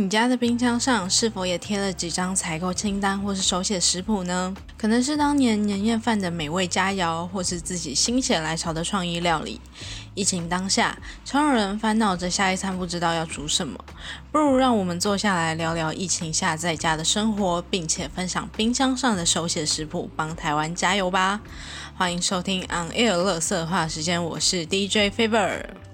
你家的冰箱上是否也贴了几张采购清单或是手写食谱呢？可能是当年年夜饭的美味佳肴，或是自己心血来潮的创意料理。疫情当下，常有人烦恼着下一餐不知道要煮什么，不如让我们坐下来聊聊疫情下在家的生活，并且分享冰箱上的手写食谱，帮台湾加油吧！欢迎收听 On Air 乐色话时间，我是 DJ Fever。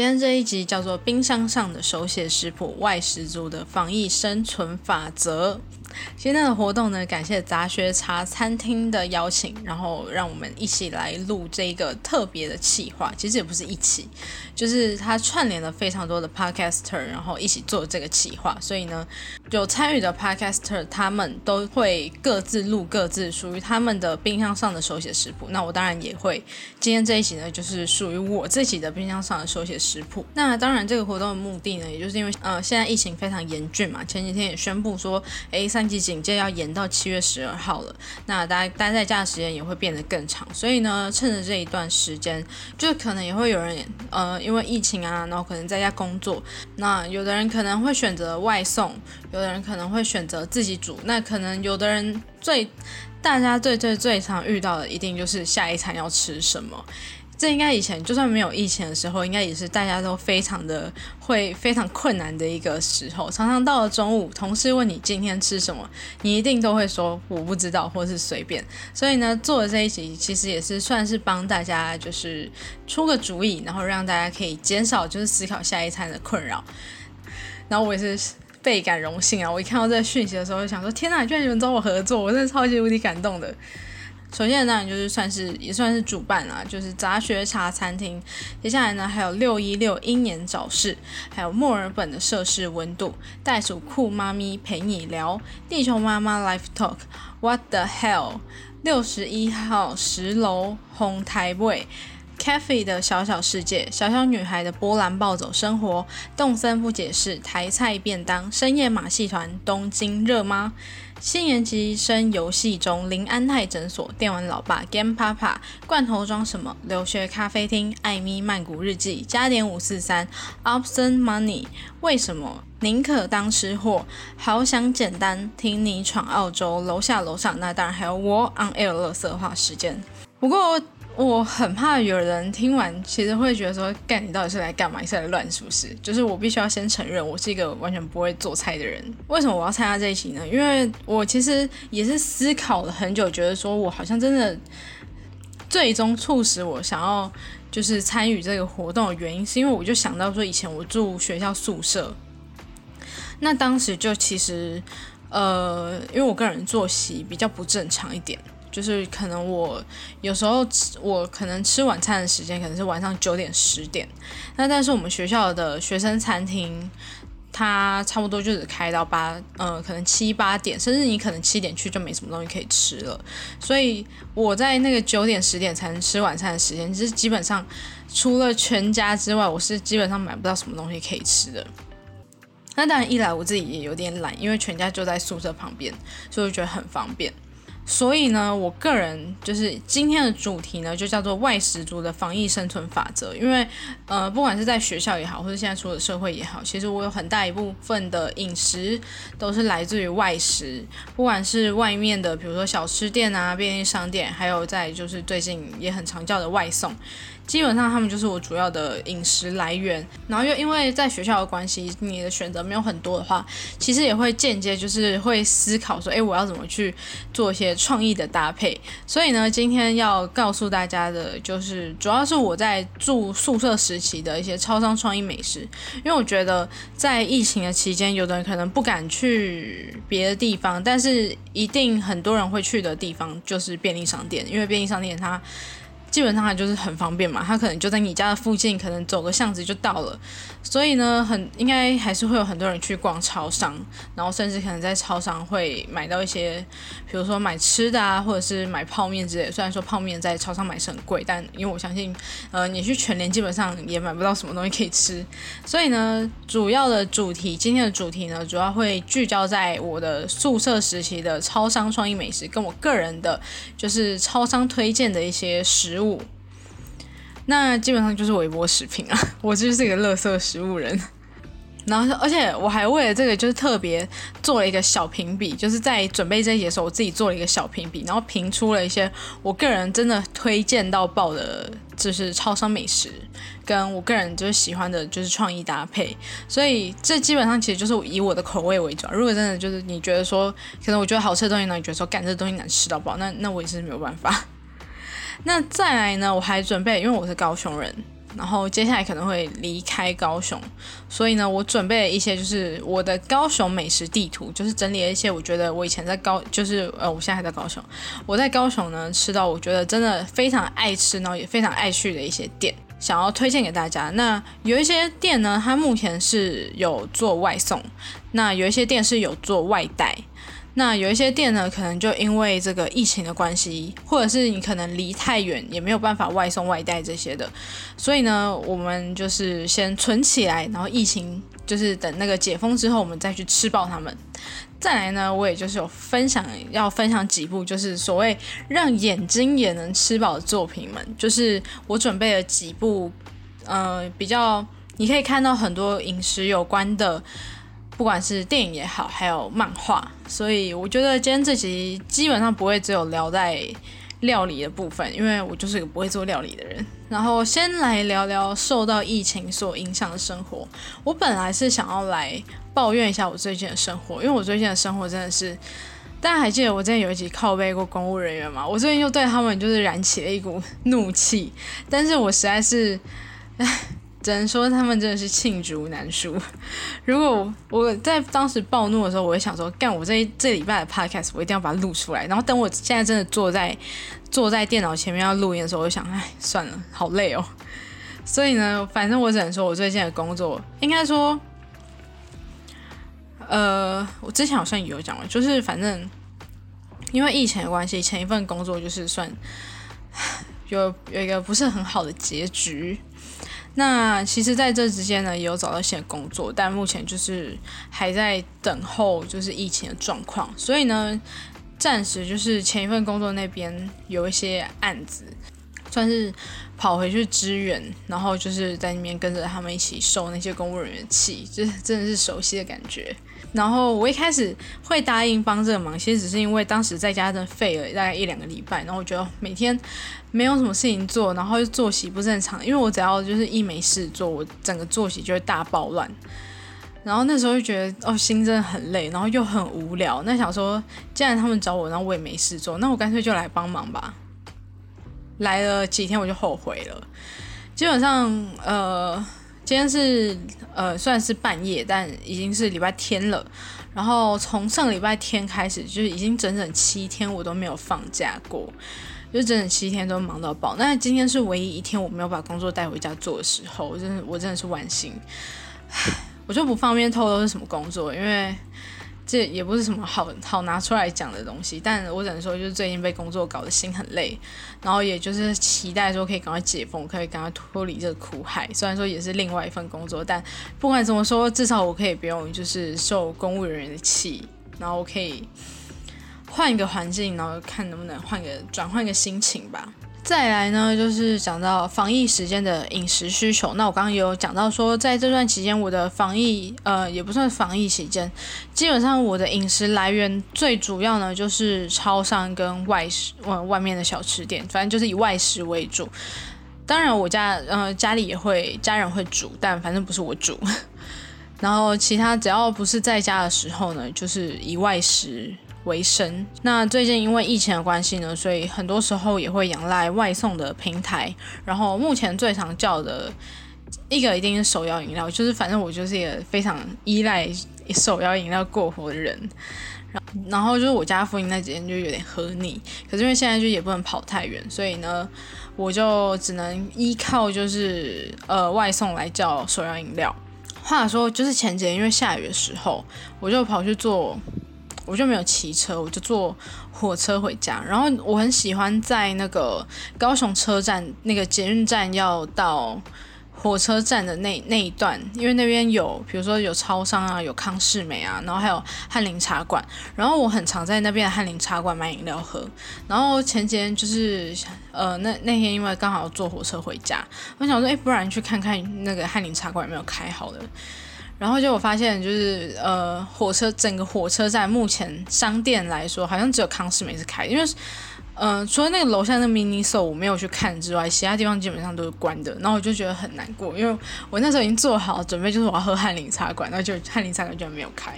今天这一集叫做《冰箱上的手写食谱：外食族的防疫生存法则》。今天的活动呢，感谢杂学茶餐厅的邀请，然后让我们一起来录这个特别的企划。其实也不是一起，就是他串联了非常多的 podcaster，然后一起做这个企划。所以呢，有参与的 podcaster 他们都会各自录各自属于他们的冰箱上的手写食谱。那我当然也会，今天这一集呢，就是属于我自己的冰箱上的手写食谱。那当然，这个活动的目的呢，也就是因为呃，现在疫情非常严峻嘛，前几天也宣布说，哎，三级警戒要延到七月十二号了，那大家待在家的时间也会变得更长，所以呢，趁着这一段时间，就可能也会有人呃，因为疫情啊，然后可能在家工作，那有的人可能会选择外送，有的人可能会选择自己煮，那可能有的人最大家最最最常遇到的，一定就是下一餐要吃什么。这应该以前就算没有疫情的时候，应该也是大家都非常的会非常困难的一个时候。常常到了中午，同事问你今天吃什么，你一定都会说我不知道，或是随便。所以呢，做的这一集其实也是算是帮大家就是出个主意，然后让大家可以减少就是思考下一餐的困扰。然后我也是倍感荣幸啊！我一看到这个讯息的时候，就想说：天哪，居然有人找我合作，我真的超级无敌感动的。首先当然就是算是也算是主办啦，就是杂学茶餐厅。接下来呢，还有六一六英年早市，还有墨尔本的摄氏温度，袋鼠酷妈咪陪你聊，地球妈妈 Life Talk，What the hell，六十一号十楼红台位。c a f e 的小小世界，小小女孩的波兰暴走生活，动森不解释，台菜便当，深夜马戏团，东京热吗？新年级生游戏中，林安泰诊所，电玩老爸，Game Papa，罐头装什么？留学咖啡厅，艾咪曼谷日记，加点五四三，Option Money，为什么宁可当吃货？好想简单听你闯澳洲，楼下楼上，那当然还有我 On Air 乐色话时间，不过。我很怕有人听完，其实会觉得说：“干，你到底是来干嘛？你是来乱是不是？”就是我必须要先承认，我是一个完全不会做菜的人。为什么我要参加这一期呢？因为我其实也是思考了很久，觉得说我好像真的最终促使我想要就是参与这个活动的原因，是因为我就想到说，以前我住学校宿舍，那当时就其实呃，因为我个人作息比较不正常一点。就是可能我有时候吃，我可能吃晚餐的时间可能是晚上九点十点，那但是我们学校的学生餐厅，它差不多就只开到八，呃，可能七八点，甚至你可能七点去就没什么东西可以吃了。所以我在那个九点十点才能吃晚餐的时间，其实基本上除了全家之外，我是基本上买不到什么东西可以吃的。那当然一来我自己也有点懒，因为全家就在宿舍旁边，所以我觉得很方便。所以呢，我个人就是今天的主题呢，就叫做外食族的防疫生存法则。因为，呃，不管是在学校也好，或者现在出了社会也好，其实我有很大一部分的饮食都是来自于外食，不管是外面的，比如说小吃店啊、便利商店，还有在就是最近也很常叫的外送。基本上他们就是我主要的饮食来源，然后又因为在学校的关系，你的选择没有很多的话，其实也会间接就是会思考说，哎，我要怎么去做一些创意的搭配。所以呢，今天要告诉大家的就是，主要是我在住宿舍时期的一些超商创意美食。因为我觉得在疫情的期间，有的人可能不敢去别的地方，但是一定很多人会去的地方就是便利商店，因为便利商店它。基本上它就是很方便嘛，它可能就在你家的附近，可能走个巷子就到了。所以呢，很应该还是会有很多人去逛超商，然后甚至可能在超商会买到一些，比如说买吃的啊，或者是买泡面之类。虽然说泡面在超商买是很贵，但因为我相信，呃，你去全联基本上也买不到什么东西可以吃。所以呢，主要的主题今天的主题呢，主要会聚焦在我的宿舍时期的超商创意美食，跟我个人的就是超商推荐的一些食。物，那基本上就是微波食品啊，我就是一个垃圾食物人。然后，而且我还为了这个，就是特别做了一个小评比，就是在准备这一节的时候，我自己做了一个小评比，然后评出了一些我个人真的推荐到爆的，就是超商美食，跟我个人就是喜欢的，就是创意搭配。所以这基本上其实就是以我的口味为主。如果真的就是你觉得说，可能我觉得好吃的东西呢，你觉得说干这东西难吃到爆，那那我也是没有办法。那再来呢？我还准备，因为我是高雄人，然后接下来可能会离开高雄，所以呢，我准备了一些，就是我的高雄美食地图，就是整理了一些我觉得我以前在高，就是呃，我现在还在高雄，我在高雄呢吃到我觉得真的非常爱吃，然后也非常爱去的一些店，想要推荐给大家。那有一些店呢，它目前是有做外送，那有一些店是有做外带。那有一些店呢，可能就因为这个疫情的关系，或者是你可能离太远，也没有办法外送外带这些的，所以呢，我们就是先存起来，然后疫情就是等那个解封之后，我们再去吃爆他们。再来呢，我也就是有分享，要分享几部就是所谓让眼睛也能吃饱的作品们，就是我准备了几部，呃，比较你可以看到很多饮食有关的。不管是电影也好，还有漫画，所以我觉得今天这集基本上不会只有聊在料理的部分，因为我就是一个不会做料理的人。然后先来聊聊受到疫情所影响的生活。我本来是想要来抱怨一下我最近的生活，因为我最近的生活真的是，大家还记得我之前有一集靠背过公务人员吗？我最近又对他们就是燃起了一股怒气，但是我实在是，唉。只能说他们真的是罄竹难书。如果我在当时暴怒的时候，我会想说，干我这一这礼拜的 podcast 我一定要把它录出来。然后等我现在真的坐在坐在电脑前面要录音的时候，我就想，哎，算了，好累哦。所以呢，反正我只能说我最近的工作，应该说，呃，我之前好像有讲过，就是反正因为疫情的关系，前一份工作就是算 有有一个不是很好的结局。那其实，在这之间呢，也有找到新的工作，但目前就是还在等候，就是疫情的状况。所以呢，暂时就是前一份工作那边有一些案子，算是跑回去支援，然后就是在那边跟着他们一起受那些公务人员气，就是真的是熟悉的感觉。然后我一开始会答应帮这个忙，其实只是因为当时在家真的废了大概一两个礼拜，然后我觉得每天没有什么事情做，然后就作息不正常，因为我只要就是一没事做，我整个作息就会大暴乱。然后那时候就觉得哦，心真的很累，然后又很无聊。那想说，既然他们找我，然后我也没事做，那我干脆就来帮忙吧。来了几天我就后悔了，基本上呃。今天是呃算是半夜，但已经是礼拜天了。然后从上礼拜天开始，就是已经整整七天我都没有放假过，就整整七天都忙到爆。那今天是唯一一天我没有把工作带回家做的时候，我真的我真的是万幸。我就不方便透露是什么工作，因为。这也不是什么好好拿出来讲的东西，但我只能说，就是最近被工作搞得心很累，然后也就是期待说可以赶快解封，可以赶快脱离这个苦海。虽然说也是另外一份工作，但不管怎么说，至少我可以不用就是受公务人员的气，然后我可以换一个环境，然后看能不能换个转换个心情吧。再来呢，就是讲到防疫时间的饮食需求。那我刚刚有讲到说，在这段期间，我的防疫呃也不算防疫期间，基本上我的饮食来源最主要呢就是超商跟外食，外外面的小吃店，反正就是以外食为主。当然我家呃家里也会家人会煮，但反正不是我煮。然后其他只要不是在家的时候呢，就是以外食。为生。那最近因为疫情的关系呢，所以很多时候也会仰赖外送的平台。然后目前最常叫的一个一定是手摇饮料，就是反正我就是一个非常依赖手摇饮料过活的人。然后就是我家附近那几天就有点喝腻，可是因为现在就也不能跑太远，所以呢，我就只能依靠就是呃外送来叫手摇饮料。话说就是前几天因为下雨的时候，我就跑去做，我就没有骑车，我就坐火车回家。然后我很喜欢在那个高雄车站那个捷运站要到。火车站的那那一段，因为那边有，比如说有超商啊，有康世美啊，然后还有翰林茶馆，然后我很常在那边的翰林茶馆买饮料喝。然后前几天就是，呃，那那天因为刚好坐火车回家，我想说，哎，不然去看看那个翰林茶馆有没有开好的。然后就我发现，就是呃，火车整个火车站目前商店来说，好像只有康士美是开，因为。嗯，除了那个楼下那 mini s o 我没有去看之外，其他地方基本上都是关的。然后我就觉得很难过，因为我那时候已经做好准备，就是我要喝翰林茶馆，然后就翰林茶馆居然没有开。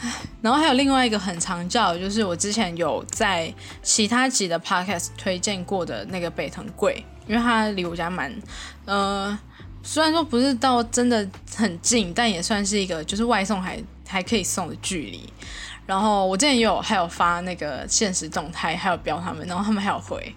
唉然后还有另外一个很常叫，就是我之前有在其他集的 podcast 推荐过的那个北藤贵，因为它离我家蛮，呃，虽然说不是到真的很近，但也算是一个就是外送还还可以送的距离。然后我之前也有还有发那个现实动态，还有标他们，然后他们还有回。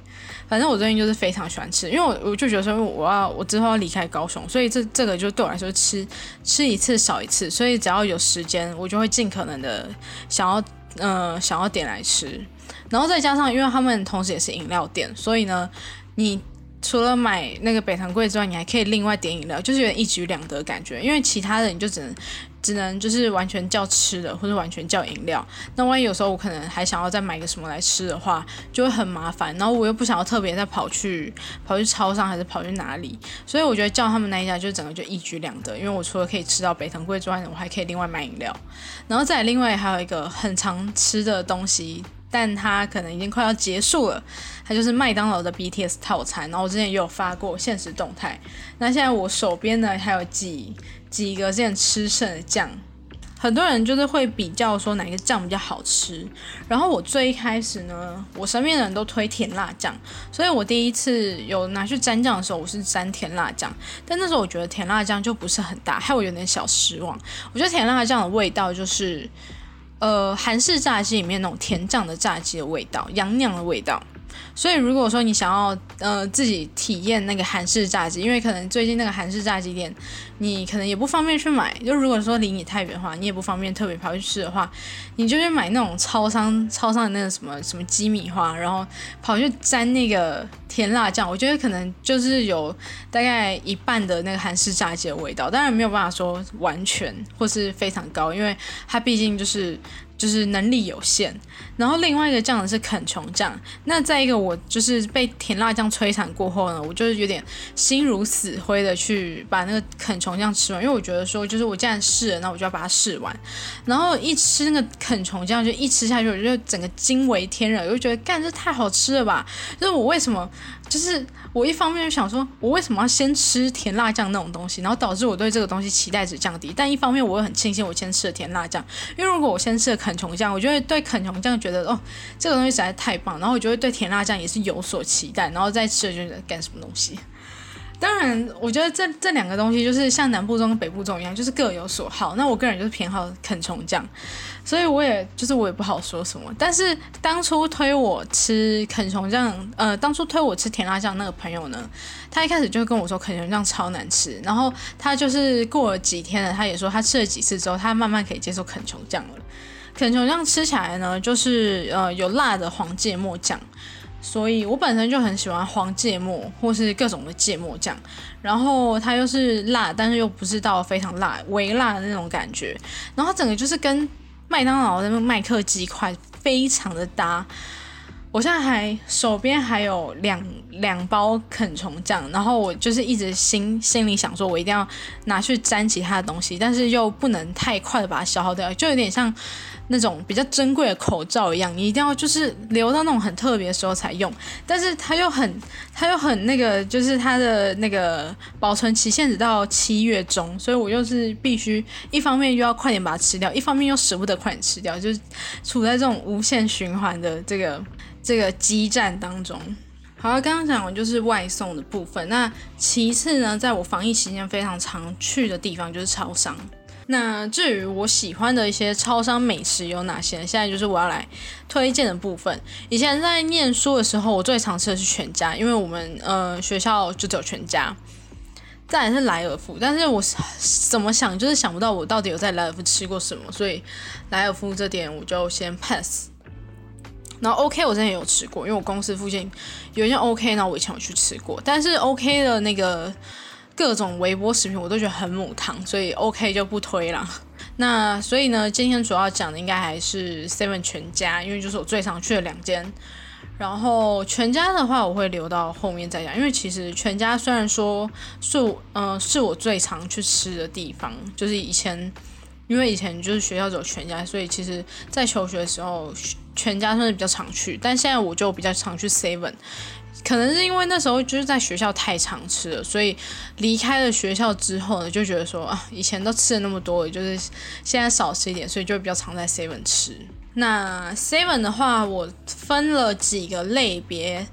反正我最近就是非常喜欢吃，因为我我就觉得说我要我之后要离开高雄，所以这这个就对我来说吃吃一次少一次，所以只要有时间，我就会尽可能的想要嗯想要点来吃。然后再加上因为他们同时也是饮料店，所以呢，你除了买那个北糖柜之外，你还可以另外点饮料，就是有点一举两得感觉。因为其他的你就只能。只能就是完全叫吃的，或者完全叫饮料。那万一有时候我可能还想要再买个什么来吃的话，就会很麻烦。然后我又不想要特别再跑去跑去超商，还是跑去哪里？所以我觉得叫他们那一家就整个就一举两得，因为我除了可以吃到北藤贵之外，我还可以另外买饮料。然后再另外还有一个很常吃的东西。但它可能已经快要结束了，它就是麦当劳的 BTS 套餐。然后我之前也有发过现实动态。那现在我手边呢还有几几个之前吃剩的酱，很多人就是会比较说哪个酱比较好吃。然后我最一开始呢，我身边的人都推甜辣酱，所以我第一次有拿去沾酱的时候，我是沾甜辣酱。但那时候我觉得甜辣酱就不是很大，害我有点小失望。我觉得甜辣酱的味道就是。呃，韩式炸鸡里面那种甜酱的炸鸡的味道，洋酿的味道。所以如果说你想要呃自己体验那个韩式炸鸡，因为可能最近那个韩式炸鸡店，你可能也不方便去买。就如果说离你太远的话，你也不方便特别跑去吃的话，你就去买那种超商超商的那个什么什么鸡米花，然后跑去沾那个甜辣酱。我觉得可能就是有大概一半的那个韩式炸鸡的味道，当然没有办法说完全或是非常高，因为它毕竟就是。就是能力有限，然后另外一个酱呢是肯琼酱。那再一个，我就是被甜辣酱摧残过后呢，我就是有点心如死灰的去把那个肯琼酱吃完，因为我觉得说，就是我既然试了，那我就要把它试完。然后一吃那个肯琼酱，就一吃下去，我就整个惊为天人，我就觉得干这太好吃了吧！就是我为什么？就是我一方面就想说，我为什么要先吃甜辣酱那种东西，然后导致我对这个东西期待值降低。但一方面我又很庆幸我先吃了甜辣酱，因为如果我先吃了肯琼酱，我就会对肯琼酱觉得哦，这个东西实在太棒，然后我就会对甜辣酱也是有所期待，然后再吃就是干什么东西。当然，我觉得这这两个东西就是像南部粽跟北部粽一样，就是各有所好。那我个人就是偏好肯虫酱，所以我也就是我也不好说什么。但是当初推我吃肯虫酱，呃，当初推我吃甜辣酱那个朋友呢，他一开始就跟我说肯虫酱超难吃。然后他就是过了几天了，他也说他吃了几次之后，他慢慢可以接受肯虫酱了。肯虫酱吃起来呢，就是呃有辣的黄芥末酱。所以我本身就很喜欢黄芥末或是各种的芥末酱，然后它又是辣，但是又不是到非常辣、微辣的那种感觉，然后整个就是跟麦当劳的那个麦克鸡块非常的搭。我现在还手边还有两两包肯虫酱，然后我就是一直心心里想说，我一定要拿去沾其他的东西，但是又不能太快的把它消耗掉，就有点像。那种比较珍贵的口罩一样，你一定要就是留到那种很特别的时候才用。但是它又很，它又很那个，就是它的那个保存期限只到七月中，所以我又是必须一方面又要快点把它吃掉，一方面又舍不得快点吃掉，就是处在这种无限循环的这个这个激战当中。好，刚刚讲的就是外送的部分。那其次呢，在我防疫期间非常常去的地方就是超商。那至于我喜欢的一些超商美食有哪些？现在就是我要来推荐的部分。以前在念书的时候，我最常吃的是全家，因为我们呃学校就只有全家。再来是莱尔富，但是我怎么想就是想不到我到底有在莱尔富吃过什么，所以莱尔富这点我就先 pass。然后 OK 我之前有吃过，因为我公司附近有一间 OK，然后我以前有去吃过，但是 OK 的那个。各种微波食品我都觉得很母汤，所以 OK 就不推了。那所以呢，今天主要讲的应该还是 Seven 全家，因为就是我最常去的两间。然后全家的话，我会留到后面再讲，因为其实全家虽然说是嗯是我最常去吃的地方，就是以前因为以前就是学校只有全家，所以其实在求学的时候全家算是比较常去，但现在我就比较常去 Seven。可能是因为那时候就是在学校太常吃了，所以离开了学校之后呢，就觉得说啊，以前都吃了那么多，就是现在少吃一点，所以就比较常在 Seven 吃。那 Seven 的话，我分了几个类别。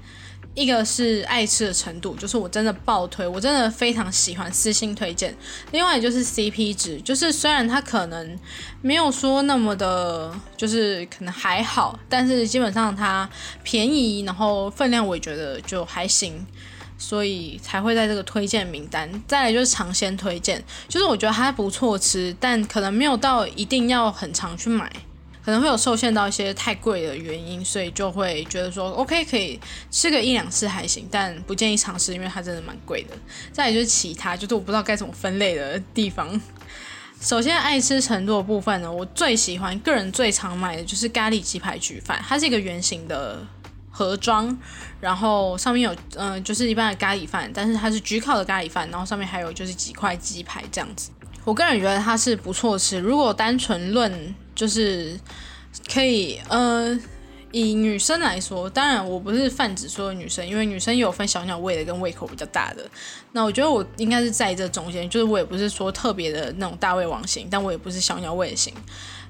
一个是爱吃的程度，就是我真的爆推，我真的非常喜欢，私信推荐。另外就是 CP 值，就是虽然它可能没有说那么的，就是可能还好，但是基本上它便宜，然后分量我也觉得就还行，所以才会在这个推荐名单。再来就是尝鲜推荐，就是我觉得它不错吃，但可能没有到一定要很常去买。可能会有受限到一些太贵的原因，所以就会觉得说，OK，可以吃个一两次还行，但不建议尝试，因为它真的蛮贵的。再就是其他，就是我不知道该怎么分类的地方。首先，爱吃程度的部分呢，我最喜欢，个人最常买的就是咖喱鸡排焗饭，它是一个圆形的盒装，然后上面有，嗯，就是一般的咖喱饭，但是它是焗烤的咖喱饭，然后上面还有就是几块鸡排这样子。我个人觉得它是不错吃，如果单纯论。就是可以，呃，以女生来说，当然我不是泛指所有女生，因为女生有分小鸟胃的跟胃口比较大的。那我觉得我应该是在这中间，就是我也不是说特别的那种大胃王型，但我也不是小鸟胃型。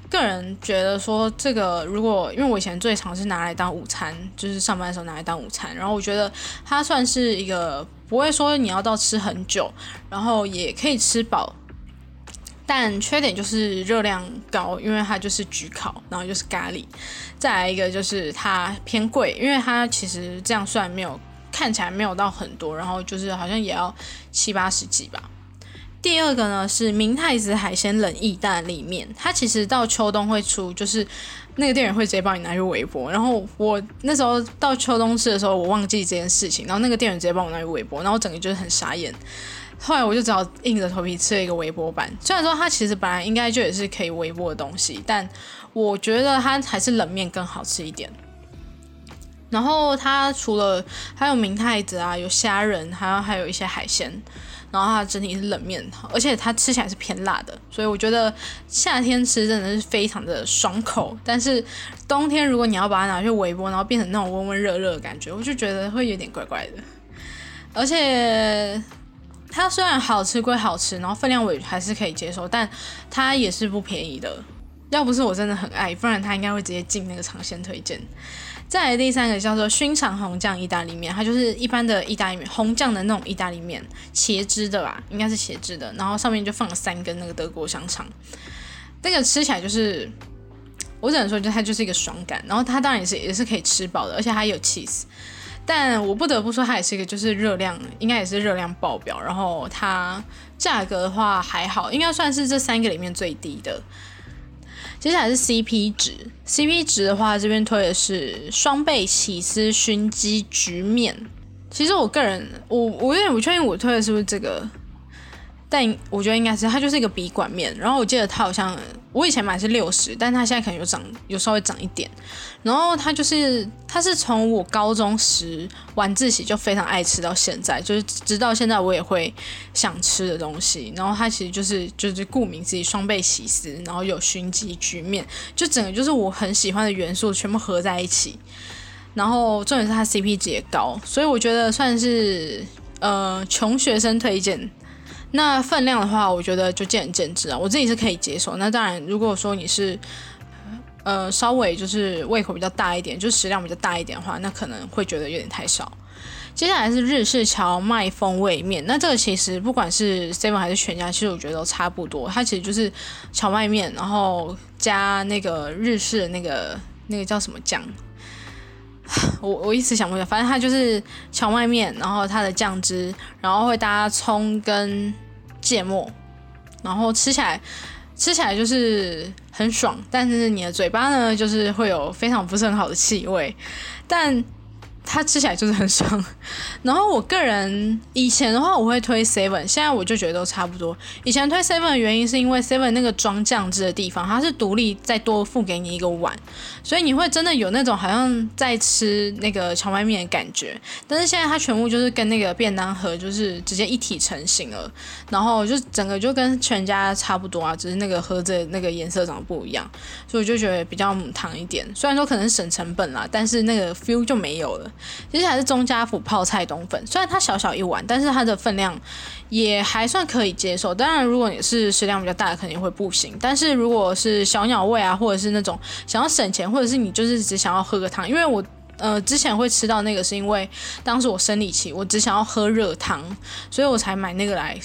个人觉得说这个，如果因为我以前最常是拿来当午餐，就是上班的时候拿来当午餐，然后我觉得它算是一个不会说你要到吃很久，然后也可以吃饱。但缺点就是热量高，因为它就是焗烤，然后就是咖喱。再来一个就是它偏贵，因为它其实这样算没有看起来没有到很多，然后就是好像也要七八十几吧。第二个呢是明太子海鲜冷意大利面，它其实到秋冬会出，就是那个店员会直接帮你拿去微波。然后我那时候到秋冬吃的时候，我忘记这件事情，然后那个店员直接帮我拿去微波，然后我整个就是很傻眼。后来我就只好硬着头皮吃了一个微波版。虽然说它其实本来应该就也是可以微波的东西，但我觉得它还是冷面更好吃一点。然后它除了还有明太子啊，有虾仁，还有还有一些海鲜。然后它整体是冷面，而且它吃起来是偏辣的，所以我觉得夏天吃真的是非常的爽口。但是冬天如果你要把它拿去微波，然后变成那种温温热热的感觉，我就觉得会有点怪怪的，而且。它虽然好吃归好吃，然后分量我也还是可以接受，但它也是不便宜的。要不是我真的很爱，不然它应该会直接进那个尝鲜推荐。再来第三个叫做熏肠红酱意大利面，它就是一般的意大利面，红酱的那种意大利面，茄汁的吧，应该是茄汁的，然后上面就放了三根那个德国香肠，那个吃起来就是，我只能说就它就是一个爽感，然后它当然也是也是可以吃饱的，而且它有 cheese。但我不得不说，它也是一个就是热量，应该也是热量爆表。然后它价格的话还好，应该算是这三个里面最低的。接下来是 CP 值，CP 值的话，这边推的是双倍起司熏鸡焗面。其实我个人，我我有点不确定我推的是不是这个。但我觉得应该是它就是一个笔管面，然后我记得它好像我以前买是六十，但它现在可能有涨，有稍微涨一点。然后它就是它是从我高中时晚自习就非常爱吃到现在，就是直到现在我也会想吃的东西。然后它其实就是就是顾名思义双倍起司，然后有熏鸡焗面，就整个就是我很喜欢的元素全部合在一起。然后重点是它 CP 值也高，所以我觉得算是呃穷学生推荐。那分量的话，我觉得就见仁见智啊。我自己是可以接受。那当然，如果说你是呃稍微就是胃口比较大一点，就食量比较大一点的话，那可能会觉得有点太少。接下来是日式荞麦风味面，那这个其实不管是 Seven 还是全家，其实我觉得都差不多。它其实就是荞麦面，然后加那个日式的那个那个叫什么酱？我我一直想不起来，反正它就是荞麦面，然后它的酱汁，然后会搭葱跟芥末，然后吃起来吃起来就是很爽，但是你的嘴巴呢，就是会有非常不是很好的气味，但。它吃起来就是很爽，然后我个人以前的话我会推 Seven，现在我就觉得都差不多。以前推 Seven 的原因是因为 Seven 那个装酱汁的地方，它是独立再多付给你一个碗，所以你会真的有那种好像在吃那个荞麦面的感觉。但是现在它全部就是跟那个便当盒就是直接一体成型了，然后就整个就跟全家差不多啊，只是那个盒子那个颜色长得不一样，所以我就觉得比较母汤一点。虽然说可能省成本啦，但是那个 feel 就没有了。接下来是中家府泡菜冬粉，虽然它小小一碗，但是它的分量也还算可以接受。当然，如果你是食量比较大的，肯定会不行。但是如果是小鸟胃啊，或者是那种想要省钱，或者是你就是只想要喝个汤，因为我呃之前会吃到那个，是因为当时我生理期，我只想要喝热汤，所以我才买那个来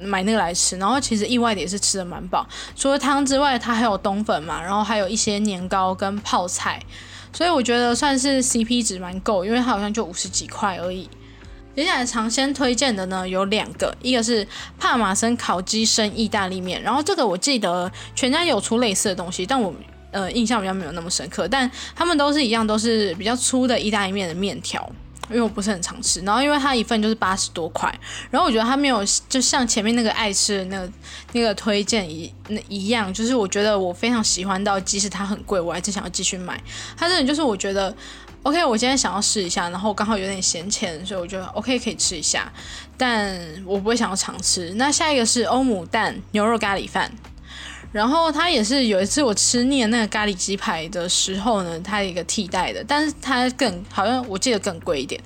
买那个来吃。然后其实意外的也是吃的蛮饱，除了汤之外，它还有冬粉嘛，然后还有一些年糕跟泡菜。所以我觉得算是 CP 值蛮够，因为它好像就五十几块而已。接下来尝鲜推荐的呢有两个，一个是帕玛森烤鸡生意大利面，然后这个我记得全家有出类似的东西，但我呃印象比较没有那么深刻，但他们都是一样，都是比较粗的意大利面的面条。因为我不是很常吃，然后因为它一份就是八十多块，然后我觉得它没有就像前面那个爱吃的那个那个推荐一那一样，就是我觉得我非常喜欢到，即使它很贵，我还是想要继续买。它真的就是我觉得，OK，我今天想要试一下，然后刚好有点闲钱，所以我觉得 OK 可以吃一下，但我不会想要常吃。那下一个是欧姆蛋牛肉咖喱饭。然后它也是有一次我吃腻了那个咖喱鸡排的时候呢，它一个替代的，但是它更好像我记得更贵一点。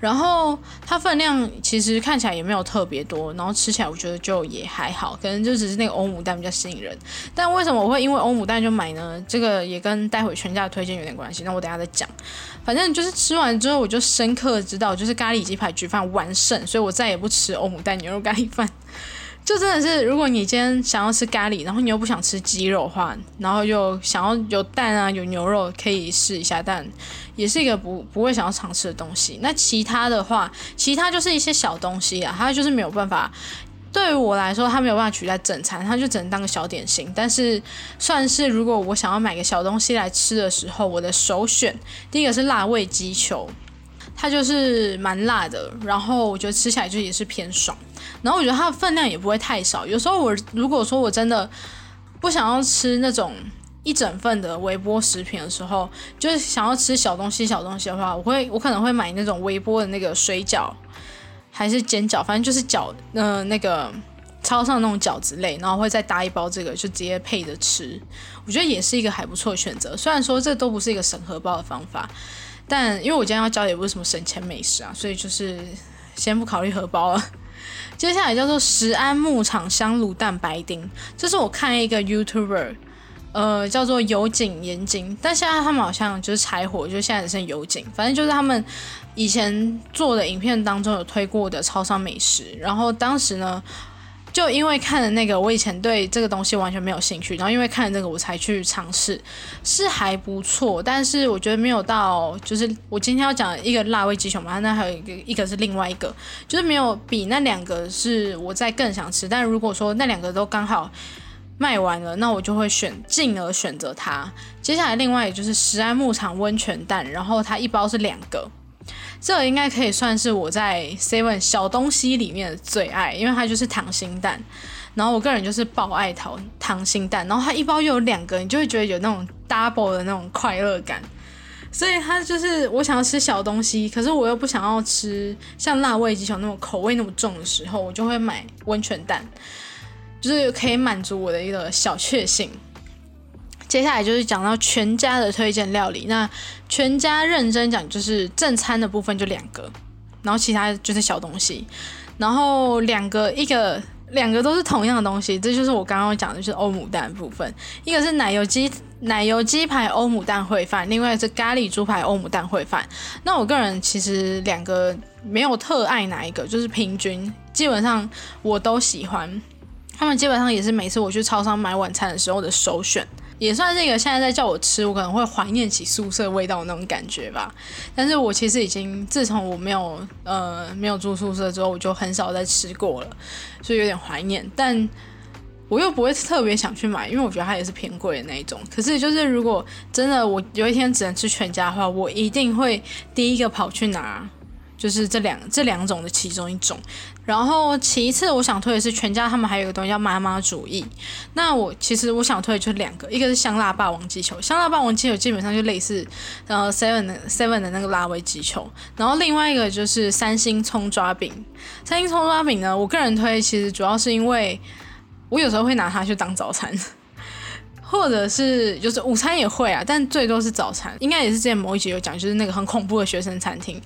然后它分量其实看起来也没有特别多，然后吃起来我觉得就也还好，可能就只是那个欧姆蛋比较吸引人。但为什么我会因为欧姆蛋就买呢？这个也跟待会全家推荐有点关系，那我等下再讲。反正就是吃完之后我就深刻知道，就是咖喱鸡排焗饭完胜，所以我再也不吃欧姆蛋牛肉咖喱饭。就真的是，如果你今天想要吃咖喱，然后你又不想吃鸡肉的话，然后又想要有蛋啊，有牛肉，可以试一下，但也是一个不不会想要尝试的东西。那其他的话，其他就是一些小东西啊，它就是没有办法，对于我来说，它没有办法取代正餐，它就只能当个小点心。但是算是如果我想要买个小东西来吃的时候，我的首选，第一个是辣味鸡球。它就是蛮辣的，然后我觉得吃起来就也是偏爽，然后我觉得它的分量也不会太少。有时候我如果说我真的不想要吃那种一整份的微波食品的时候，就是想要吃小东西小东西的话，我会我可能会买那种微波的那个水饺，还是煎饺，反正就是饺，呃，那个超上那种饺子类，然后会再搭一包这个，就直接配着吃，我觉得也是一个还不错的选择。虽然说这都不是一个省荷包的方法。但因为我今天要教也不是什么省钱美食啊，所以就是先不考虑荷包了。接下来叫做石安牧场香卤蛋白丁，这是我看一个 YouTuber，呃，叫做油井盐井，但现在他们好像就是柴火，就现在只剩油井，反正就是他们以前做的影片当中有推过的超商美食，然后当时呢。就因为看了那个，我以前对这个东西完全没有兴趣，然后因为看了那个，我才去尝试，是还不错，但是我觉得没有到，就是我今天要讲一个辣味鸡胸嘛，那还有一个一个是另外一个，就是没有比那两个是我在更想吃，但如果说那两个都刚好卖完了，那我就会选进而选择它。接下来另外就是石安牧场温泉蛋，然后它一包是两个。这应该可以算是我在 Seven 小东西里面的最爱，因为它就是溏心蛋，然后我个人就是爆爱溏溏心蛋，然后它一包又有两个，你就会觉得有那种 double 的那种快乐感，所以它就是我想要吃小东西，可是我又不想要吃像辣味鸡球那种口味那么重的时候，我就会买温泉蛋，就是可以满足我的一个小确幸。接下来就是讲到全家的推荐料理。那全家认真讲，就是正餐的部分就两个，然后其他就是小东西。然后两个，一个两个都是同样的东西，这就是我刚刚讲的，就是欧姆蛋部分。一个是奶油鸡奶油鸡排欧姆蛋烩饭，另外是咖喱猪排欧姆蛋烩饭。那我个人其实两个没有特爱哪一个，就是平均，基本上我都喜欢。他们基本上也是每次我去超商买晚餐的时候的首选，也算是一个现在在叫我吃，我可能会怀念起宿舍味道那种感觉吧。但是我其实已经自从我没有呃没有住宿舍之后，我就很少再吃过了，所以有点怀念。但我又不会特别想去买，因为我觉得它也是偏贵的那一种。可是就是如果真的我有一天只能吃全家的话，我一定会第一个跑去拿。就是这两这两种的其中一种，然后其次我想推的是全家，他们还有一个东西叫妈妈主义。那我其实我想推的就两个，一个是香辣霸王鸡球，香辣霸王鸡球基本上就类似呃 seven seven 的那个辣味鸡球，然后另外一个就是三星葱抓饼。三星葱抓饼呢，我个人推其实主要是因为我有时候会拿它去当早餐，或者是就是午餐也会啊，但最多是早餐。应该也是之前某一集有讲，就是那个很恐怖的学生餐厅。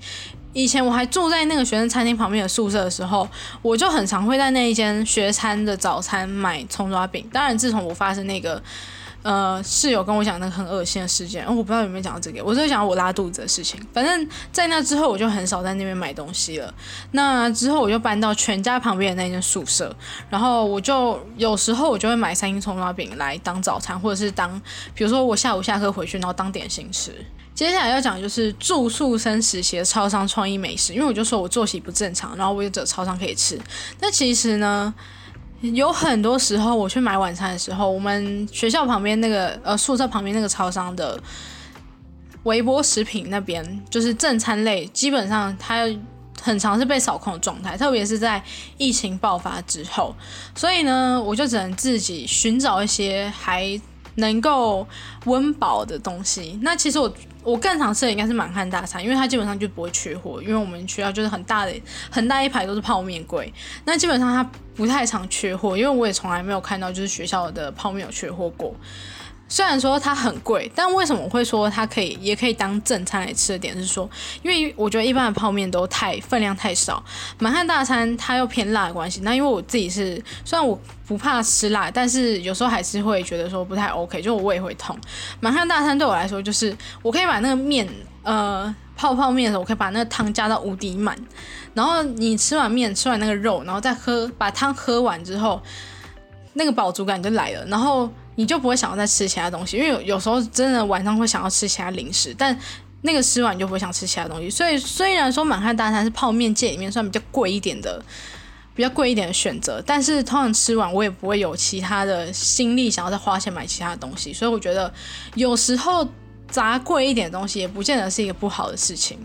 以前我还住在那个学生餐厅旁边的宿舍的时候，我就很常会在那一间学餐的早餐买葱抓饼。当然，自从我发生那个呃室友跟我讲那个很恶心的事件，我不知道有没有讲到这个，我就讲我拉肚子的事情。反正，在那之后，我就很少在那边买东西了。那之后，我就搬到全家旁边的那间宿舍，然后我就有时候我就会买三星葱抓饼来当早餐，或者是当比如说我下午下课回去，然后当点心吃。接下来要讲就是住宿生实习的超商创意美食，因为我就说我作息不正常，然后我有找超商可以吃。那其实呢，有很多时候我去买晚餐的时候，我们学校旁边那个呃宿舍旁边那个超商的微波食品那边，就是正餐类，基本上它很常是被扫空的状态，特别是在疫情爆发之后。所以呢，我就只能自己寻找一些还能够温饱的东西。那其实我。我更常吃的应该是满汉大餐，因为它基本上就不会缺货，因为我们学校就是很大的很大一排都是泡面柜，那基本上它不太常缺货，因为我也从来没有看到就是学校的泡面有缺货过。虽然说它很贵，但为什么我会说它可以也可以当正餐来吃的点是说，因为我觉得一般的泡面都太分量太少，满汉大餐它又偏辣的关系。那因为我自己是虽然我不怕吃辣，但是有时候还是会觉得说不太 OK，就我胃会痛。满汉大餐对我来说就是我可以把那个面呃泡泡面的时候，我可以把那个汤加到无敌满，然后你吃完面吃完那个肉，然后再喝把汤喝完之后，那个饱足感就来了，然后。你就不会想要再吃其他东西，因为有有时候真的晚上会想要吃其他零食，但那个吃完你就不会想吃其他东西。所以虽然说满汉大餐是泡面界里面算比较贵一点的，比较贵一点的选择，但是通常吃完我也不会有其他的心力想要再花钱买其他的东西。所以我觉得有时候砸贵一点东西也不见得是一个不好的事情。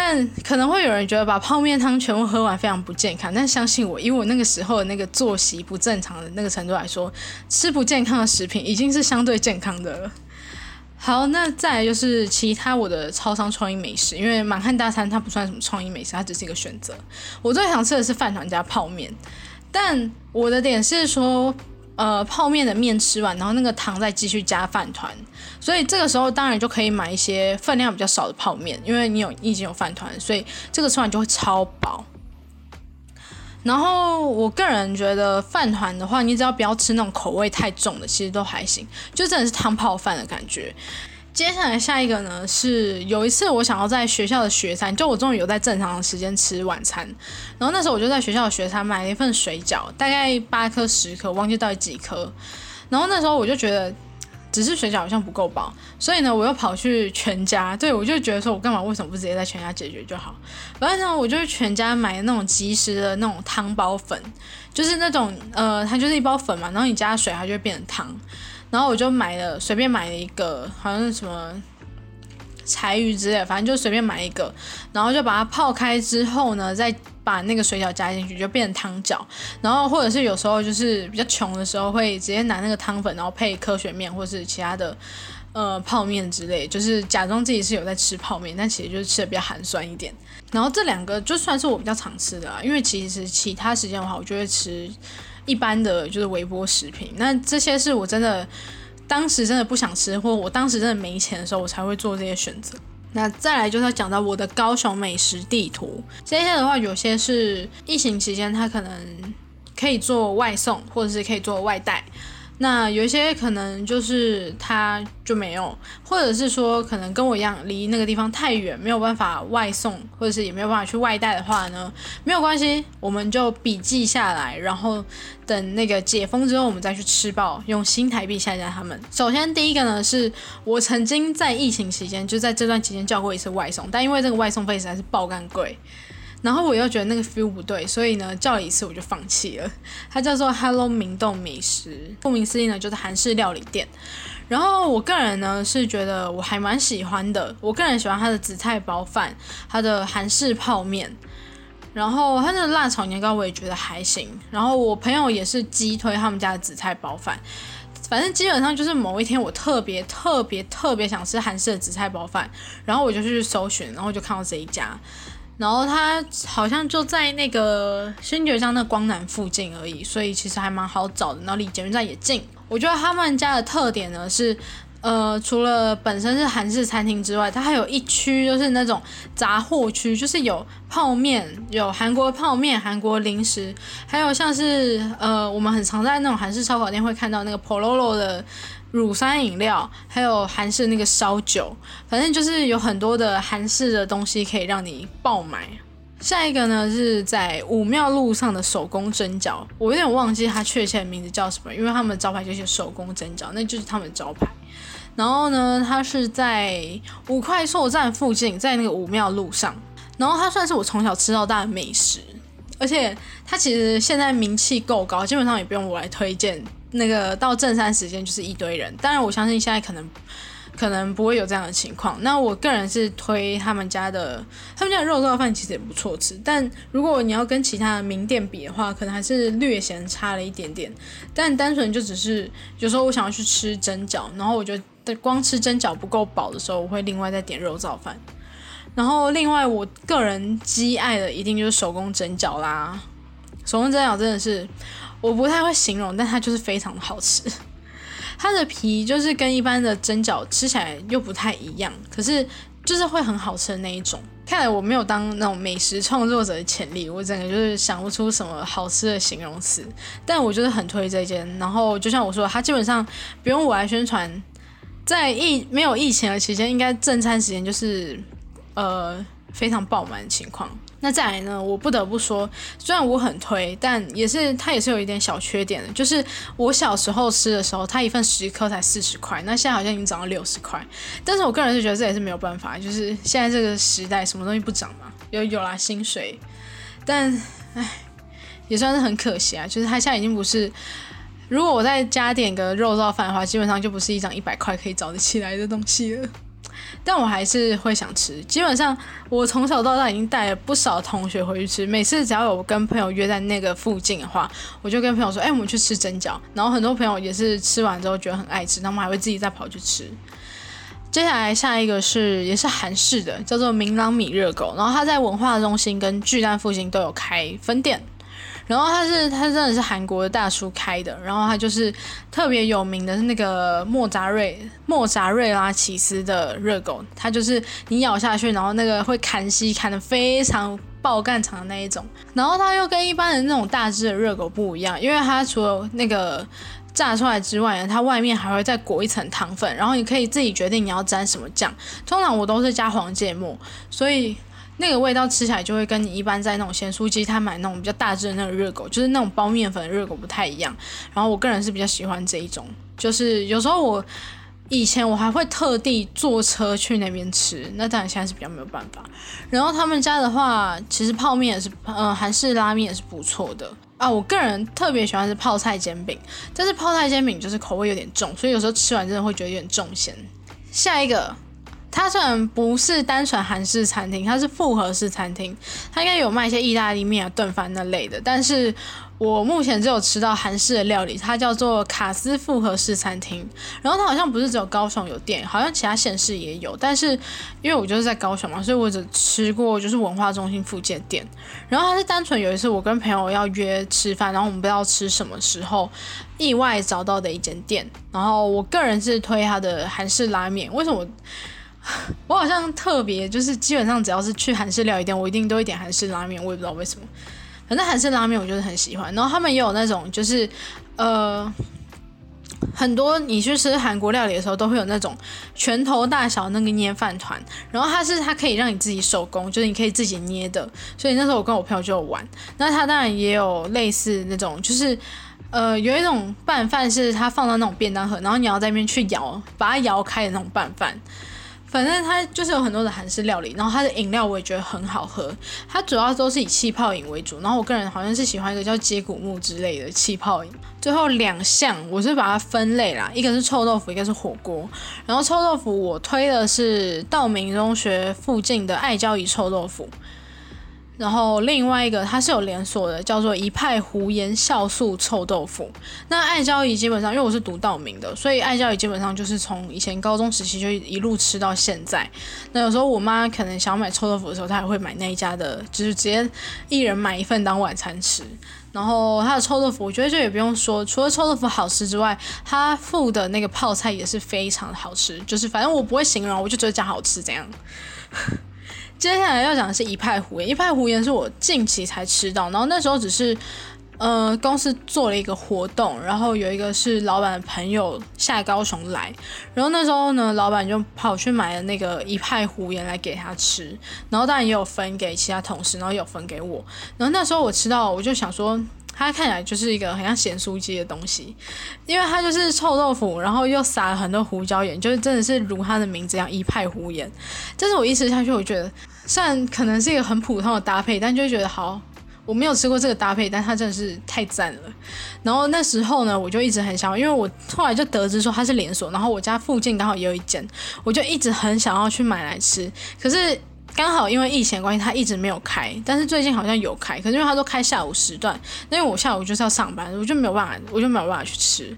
但可能会有人觉得把泡面汤全部喝完非常不健康，但相信我，以我那个时候的那个作息不正常的那个程度来说，吃不健康的食品已经是相对健康的了。好，那再来就是其他我的超商创意美食，因为满汉大餐它不算什么创意美食，它只是一个选择。我最想吃的是饭团加泡面，但我的点是说。呃，泡面的面吃完，然后那个汤再继续加饭团，所以这个时候当然就可以买一些分量比较少的泡面，因为你有已经有饭团，所以这个吃完就会超饱。然后我个人觉得饭团的话，你只要不要吃那种口味太重的，其实都还行，就真的是汤泡饭的感觉。接下来下一个呢，是有一次我想要在学校的学餐，就我终于有在正常的时间吃晚餐，然后那时候我就在学校的学餐买了一份水饺，大概八颗十颗，忘记到底几颗。然后那时候我就觉得，只是水饺好像不够饱，所以呢，我又跑去全家，对我就觉得说我干嘛为什么不直接在全家解决就好？反正呢，我就去全家买那种即食的那种汤包粉，就是那种呃，它就是一包粉嘛，然后你加水，它就会变成汤。然后我就买了，随便买了一个，好像是什么柴鱼之类，反正就随便买一个，然后就把它泡开之后呢，再把那个水饺加进去，就变成汤饺。然后或者是有时候就是比较穷的时候，会直接拿那个汤粉，然后配科学面或是其他的呃泡面之类，就是假装自己是有在吃泡面，但其实就是吃的比较寒酸一点。然后这两个就算是我比较常吃的啦，因为其实其他时间的话，我就会吃。一般的就是微波食品，那这些是我真的当时真的不想吃，或我当时真的没钱的时候，我才会做这些选择。那再来就是要讲到我的高雄美食地图，这些的话有些是疫情期间它可能可以做外送，或者是可以做外带。那有一些可能就是它就没有，或者是说可能跟我一样离那个地方太远，没有办法外送，或者是也没有办法去外带的话呢，没有关系，我们就笔记下来，然后等那个解封之后，我们再去吃爆，用新台币下架他们。首先第一个呢，是我曾经在疫情期间，就在这段期间叫过一次外送，但因为这个外送费实在是爆干贵。然后我又觉得那个 feel 不对，所以呢叫了一次我就放弃了。它叫做 Hello 明洞美食，顾名思义呢就是韩式料理店。然后我个人呢是觉得我还蛮喜欢的，我个人喜欢它的紫菜包饭，它的韩式泡面，然后它的辣炒年糕我也觉得还行。然后我朋友也是激推他们家的紫菜包饭，反正基本上就是某一天我特别特别特别想吃韩式的紫菜包饭，然后我就去搜寻，然后就看到这一家。然后它好像就在那个新觉江那光南附近而已，所以其实还蛮好找的。然后离捷运站也近。我觉得他们家的特点呢是，呃，除了本身是韩式餐厅之外，它还有一区就是那种杂货区，就是有泡面，有韩国泡面、韩国零食，还有像是呃，我们很常在那种韩式烧烤店会看到那个 polo 的。乳酸饮料，还有韩式那个烧酒，反正就是有很多的韩式的东西可以让你爆买。下一个呢是在武庙路上的手工蒸饺，我有点忘记它确切的名字叫什么，因为他们的招牌就写手工蒸饺，那就是他们的招牌。然后呢，它是在五块厝站附近，在那个武庙路上。然后它算是我从小吃到大的美食，而且它其实现在名气够高，基本上也不用我来推荐。那个到正餐时间就是一堆人，当然我相信现在可能可能不会有这样的情况。那我个人是推他们家的，他们家的肉燥饭其实也不错吃，但如果你要跟其他的名店比的话，可能还是略嫌差了一点点。但单纯就只是有时候我想要去吃蒸饺，然后我觉得光吃蒸饺不够饱的时候，我会另外再点肉燥饭。然后另外我个人极爱的一定就是手工蒸饺啦，手工蒸饺真的是。我不太会形容，但它就是非常的好吃。它的皮就是跟一般的蒸饺吃起来又不太一样，可是就是会很好吃的那一种。看来我没有当那种美食创作者的潜力，我整个就是想不出什么好吃的形容词。但我就是很推这间。然后就像我说，它基本上不用我来宣传，在疫没有疫情的期间，应该正餐时间就是呃非常爆满的情况。那再来呢？我不得不说，虽然我很推，但也是它也是有一点小缺点的。就是我小时候吃的时候，它一份十颗才四十块，那现在好像已经涨到六十块。但是我个人是觉得这也是没有办法，就是现在这个时代，什么东西不涨嘛？有有啦，薪水，但唉，也算是很可惜啊。就是它现在已经不是，如果我再加点个肉燥饭的话，基本上就不是一张一百块可以找得起来的东西了。但我还是会想吃。基本上，我从小到大已经带了不少同学回去吃。每次只要有跟朋友约在那个附近的话，我就跟朋友说：“哎，我们去吃蒸饺。”然后很多朋友也是吃完之后觉得很爱吃，他们还会自己再跑去吃。接下来下一个是也是韩式的，叫做明朗米热狗。然后它在文化中心跟巨蛋附近都有开分店。然后他是他真的是韩国的大叔开的，然后他就是特别有名的是那个莫扎瑞莫扎瑞拉起司的热狗，它就是你咬下去，然后那个会砍息砍的非常爆干长的那一种。然后它又跟一般的那种大只的热狗不一样，因为它除了那个炸出来之外，它外面还会再裹一层糖粉，然后你可以自己决定你要沾什么酱。通常我都是加黄芥末，所以。那个味道吃起来就会跟你一般在那种咸酥鸡摊买那种比较大只的那个热狗，就是那种包面粉的热狗不太一样。然后我个人是比较喜欢这一种，就是有时候我以前我还会特地坐车去那边吃，那当然现在是比较没有办法。然后他们家的话，其实泡面也是，呃，韩式拉面也是不错的啊。我个人特别喜欢是泡菜煎饼，但是泡菜煎饼就是口味有点重，所以有时候吃完真的会觉得有点重咸。下一个。它虽然不是单纯韩式餐厅，它是复合式餐厅，它应该有卖一些意大利面啊、炖饭那类的。但是我目前只有吃到韩式的料理，它叫做卡斯复合式餐厅。然后它好像不是只有高雄有店，好像其他县市也有。但是因为我就是在高雄嘛，所以我只吃过就是文化中心附近店。然后它是单纯有一次我跟朋友要约吃饭，然后我们不知道吃什么时候，意外找到的一间店。然后我个人是推它的韩式拉面，为什么？我好像特别就是基本上只要是去韩式料理店，我一定都会点韩式拉面。我也不知道为什么，反正韩式拉面我就是很喜欢。然后他们也有那种就是呃很多你去吃韩国料理的时候，都会有那种拳头大小那个捏饭团，然后它是它可以让你自己手工，就是你可以自己捏的。所以那时候我跟我朋友就有玩。那它当然也有类似那种，就是呃有一种拌饭是它放到那种便当盒，然后你要在那边去摇，把它摇开的那种拌饭。反正它就是有很多的韩式料理，然后它的饮料我也觉得很好喝。它主要都是以气泡饮为主，然后我个人好像是喜欢一个叫接骨木之类的气泡饮。最后两项我是把它分类啦，一个是臭豆腐，一个是火锅。然后臭豆腐我推的是道明中学附近的爱椒鱼臭豆腐。然后另外一个它是有连锁的，叫做一派胡言酵素臭豆腐。那爱椒鱼基本上，因为我是读道明的，所以爱椒鱼基本上就是从以前高中时期就一路吃到现在。那有时候我妈可能想买臭豆腐的时候，她也会买那一家的，就是直接一人买一份当晚餐吃。然后它的臭豆腐，我觉得这也不用说，除了臭豆腐好吃之外，它附的那个泡菜也是非常好吃。就是反正我不会形容，我就觉得讲好吃这样。接下来要讲的是一派胡言，一派胡言是我近期才吃到，然后那时候只是，呃，公司做了一个活动，然后有一个是老板的朋友下高雄来，然后那时候呢，老板就跑去买了那个一派胡言来给他吃，然后当然也有分给其他同事，然后有分给我，然后那时候我吃到，我就想说。它看起来就是一个很像咸酥鸡的东西，因为它就是臭豆腐，然后又撒了很多胡椒盐，就是真的是如它的名字一样一派胡言。但是我一吃下去，我觉得虽然可能是一个很普通的搭配，但就觉得好，我没有吃过这个搭配，但它真的是太赞了。然后那时候呢，我就一直很想，因为我后来就得知说它是连锁，然后我家附近刚好也有一间，我就一直很想要去买来吃，可是。刚好因为疫情的关系，他一直没有开，但是最近好像有开。可是因为他都开下午时段，因为我下午就是要上班，我就没有办法，我就没有办法去吃，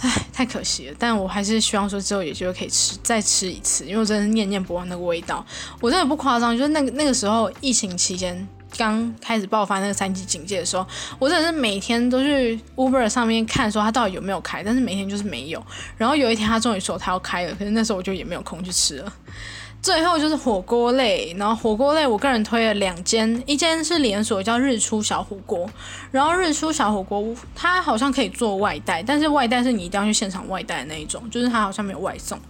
唉，太可惜了。但我还是希望说之后有机会可以吃，再吃一次，因为我真的是念念不忘那个味道。我真的不夸张，就是那个那个时候疫情期间刚开始爆发那个三级警戒的时候，我真的是每天都去 Uber 上面看说他到底有没有开，但是每天就是没有。然后有一天他终于说他要开了，可是那时候我就也没有空去吃了。最后就是火锅类，然后火锅类我个人推了两间，一间是连锁叫日出小火锅，然后日出小火锅它好像可以做外带，但是外带是你一定要去现场外带的那一种，就是它好像没有外送，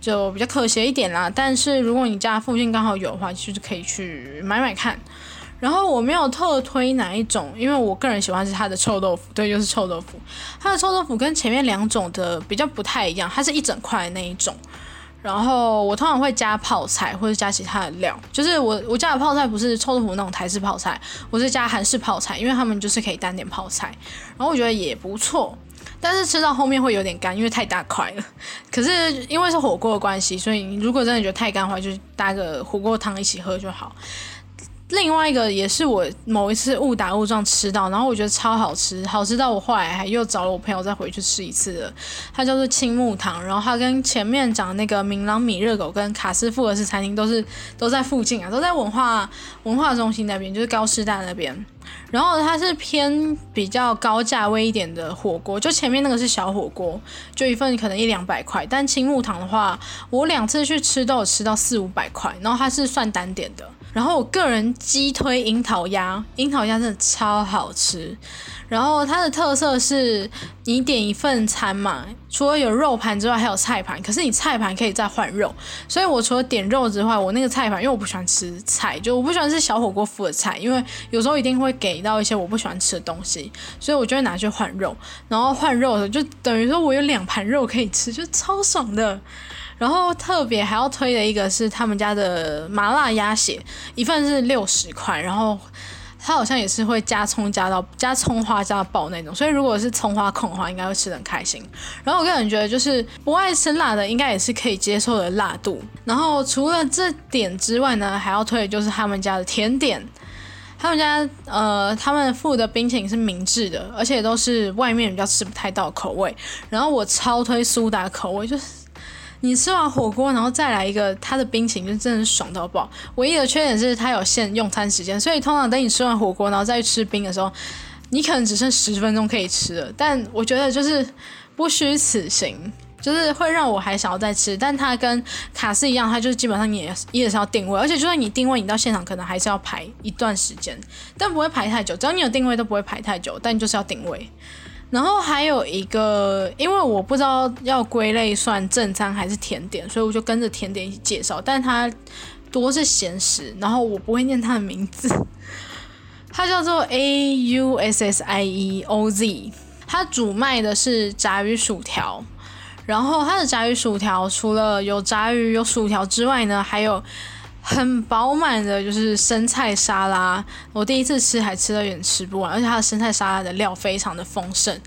就比较可惜一点啦。但是如果你家附近刚好有的话，就是可以去买买看。然后我没有特推哪一种，因为我个人喜欢是它的臭豆腐，对，就是臭豆腐，它的臭豆腐跟前面两种的比较不太一样，它是一整块的那一种。然后我通常会加泡菜或者加其他的料，就是我我加的泡菜不是臭豆腐那种台式泡菜，我是加韩式泡菜，因为他们就是可以单点泡菜，然后我觉得也不错，但是吃到后面会有点干，因为太大块了。可是因为是火锅的关系，所以如果真的觉得太干的话，就搭个火锅汤一起喝就好。另外一个也是我某一次误打误撞吃到，然后我觉得超好吃，好吃到我后来还又找了我朋友再回去吃一次的。它叫做青木堂，然后它跟前面讲那个明朗米热狗跟卡斯富尔斯餐厅都是都在附近啊，都在文化文化中心那边，就是高师大那边。然后它是偏比较高价位一点的火锅，就前面那个是小火锅，就一份可能一两百块，但青木堂的话，我两次去吃都有吃到四五百块，然后它是算单点的。然后我个人鸡推樱桃鸭，樱桃鸭真的超好吃。然后它的特色是，你点一份餐嘛，除了有肉盘之外，还有菜盘。可是你菜盘可以再换肉，所以我除了点肉之外，我那个菜盘，因为我不喜欢吃菜，就我不喜欢吃小火锅附的菜，因为有时候一定会给到一些我不喜欢吃的东西，所以我就会拿去换肉。然后换肉的就等于说我有两盘肉可以吃，就超爽的。然后特别还要推的一个是他们家的麻辣鸭血，一份是六十块，然后它好像也是会加葱加到加葱花加到爆那种，所以如果是葱花控的话，应该会吃的很开心。然后我个人觉得就是不爱吃辣的，应该也是可以接受的辣度。然后除了这点之外呢，还要推的就是他们家的甜点，他们家呃他们附的冰淇淋是明治的，而且都是外面比较吃不太到口味。然后我超推苏打口味，就是。你吃完火锅，然后再来一个它的冰淇淋，就真的是爽到爆。唯一的缺点是它有限用餐时间，所以通常等你吃完火锅，然后再去吃冰的时候，你可能只剩十分钟可以吃了。但我觉得就是不虚此行，就是会让我还想要再吃。但它跟卡斯一样，它就是基本上你也也是要定位，而且就算你定位，你到现场可能还是要排一段时间，但不会排太久。只要你有定位，都不会排太久，但就是要定位。然后还有一个，因为我不知道要归类算正餐还是甜点，所以我就跟着甜点一起介绍。但它多是咸食，然后我不会念它的名字，它叫做 A U S S I E O Z，它主卖的是炸鱼薯条。然后它的炸鱼薯条除了有炸鱼有薯条之外呢，还有很饱满的，就是生菜沙拉。我第一次吃还吃的有点吃不完，而且它的生菜沙拉的料非常的丰盛。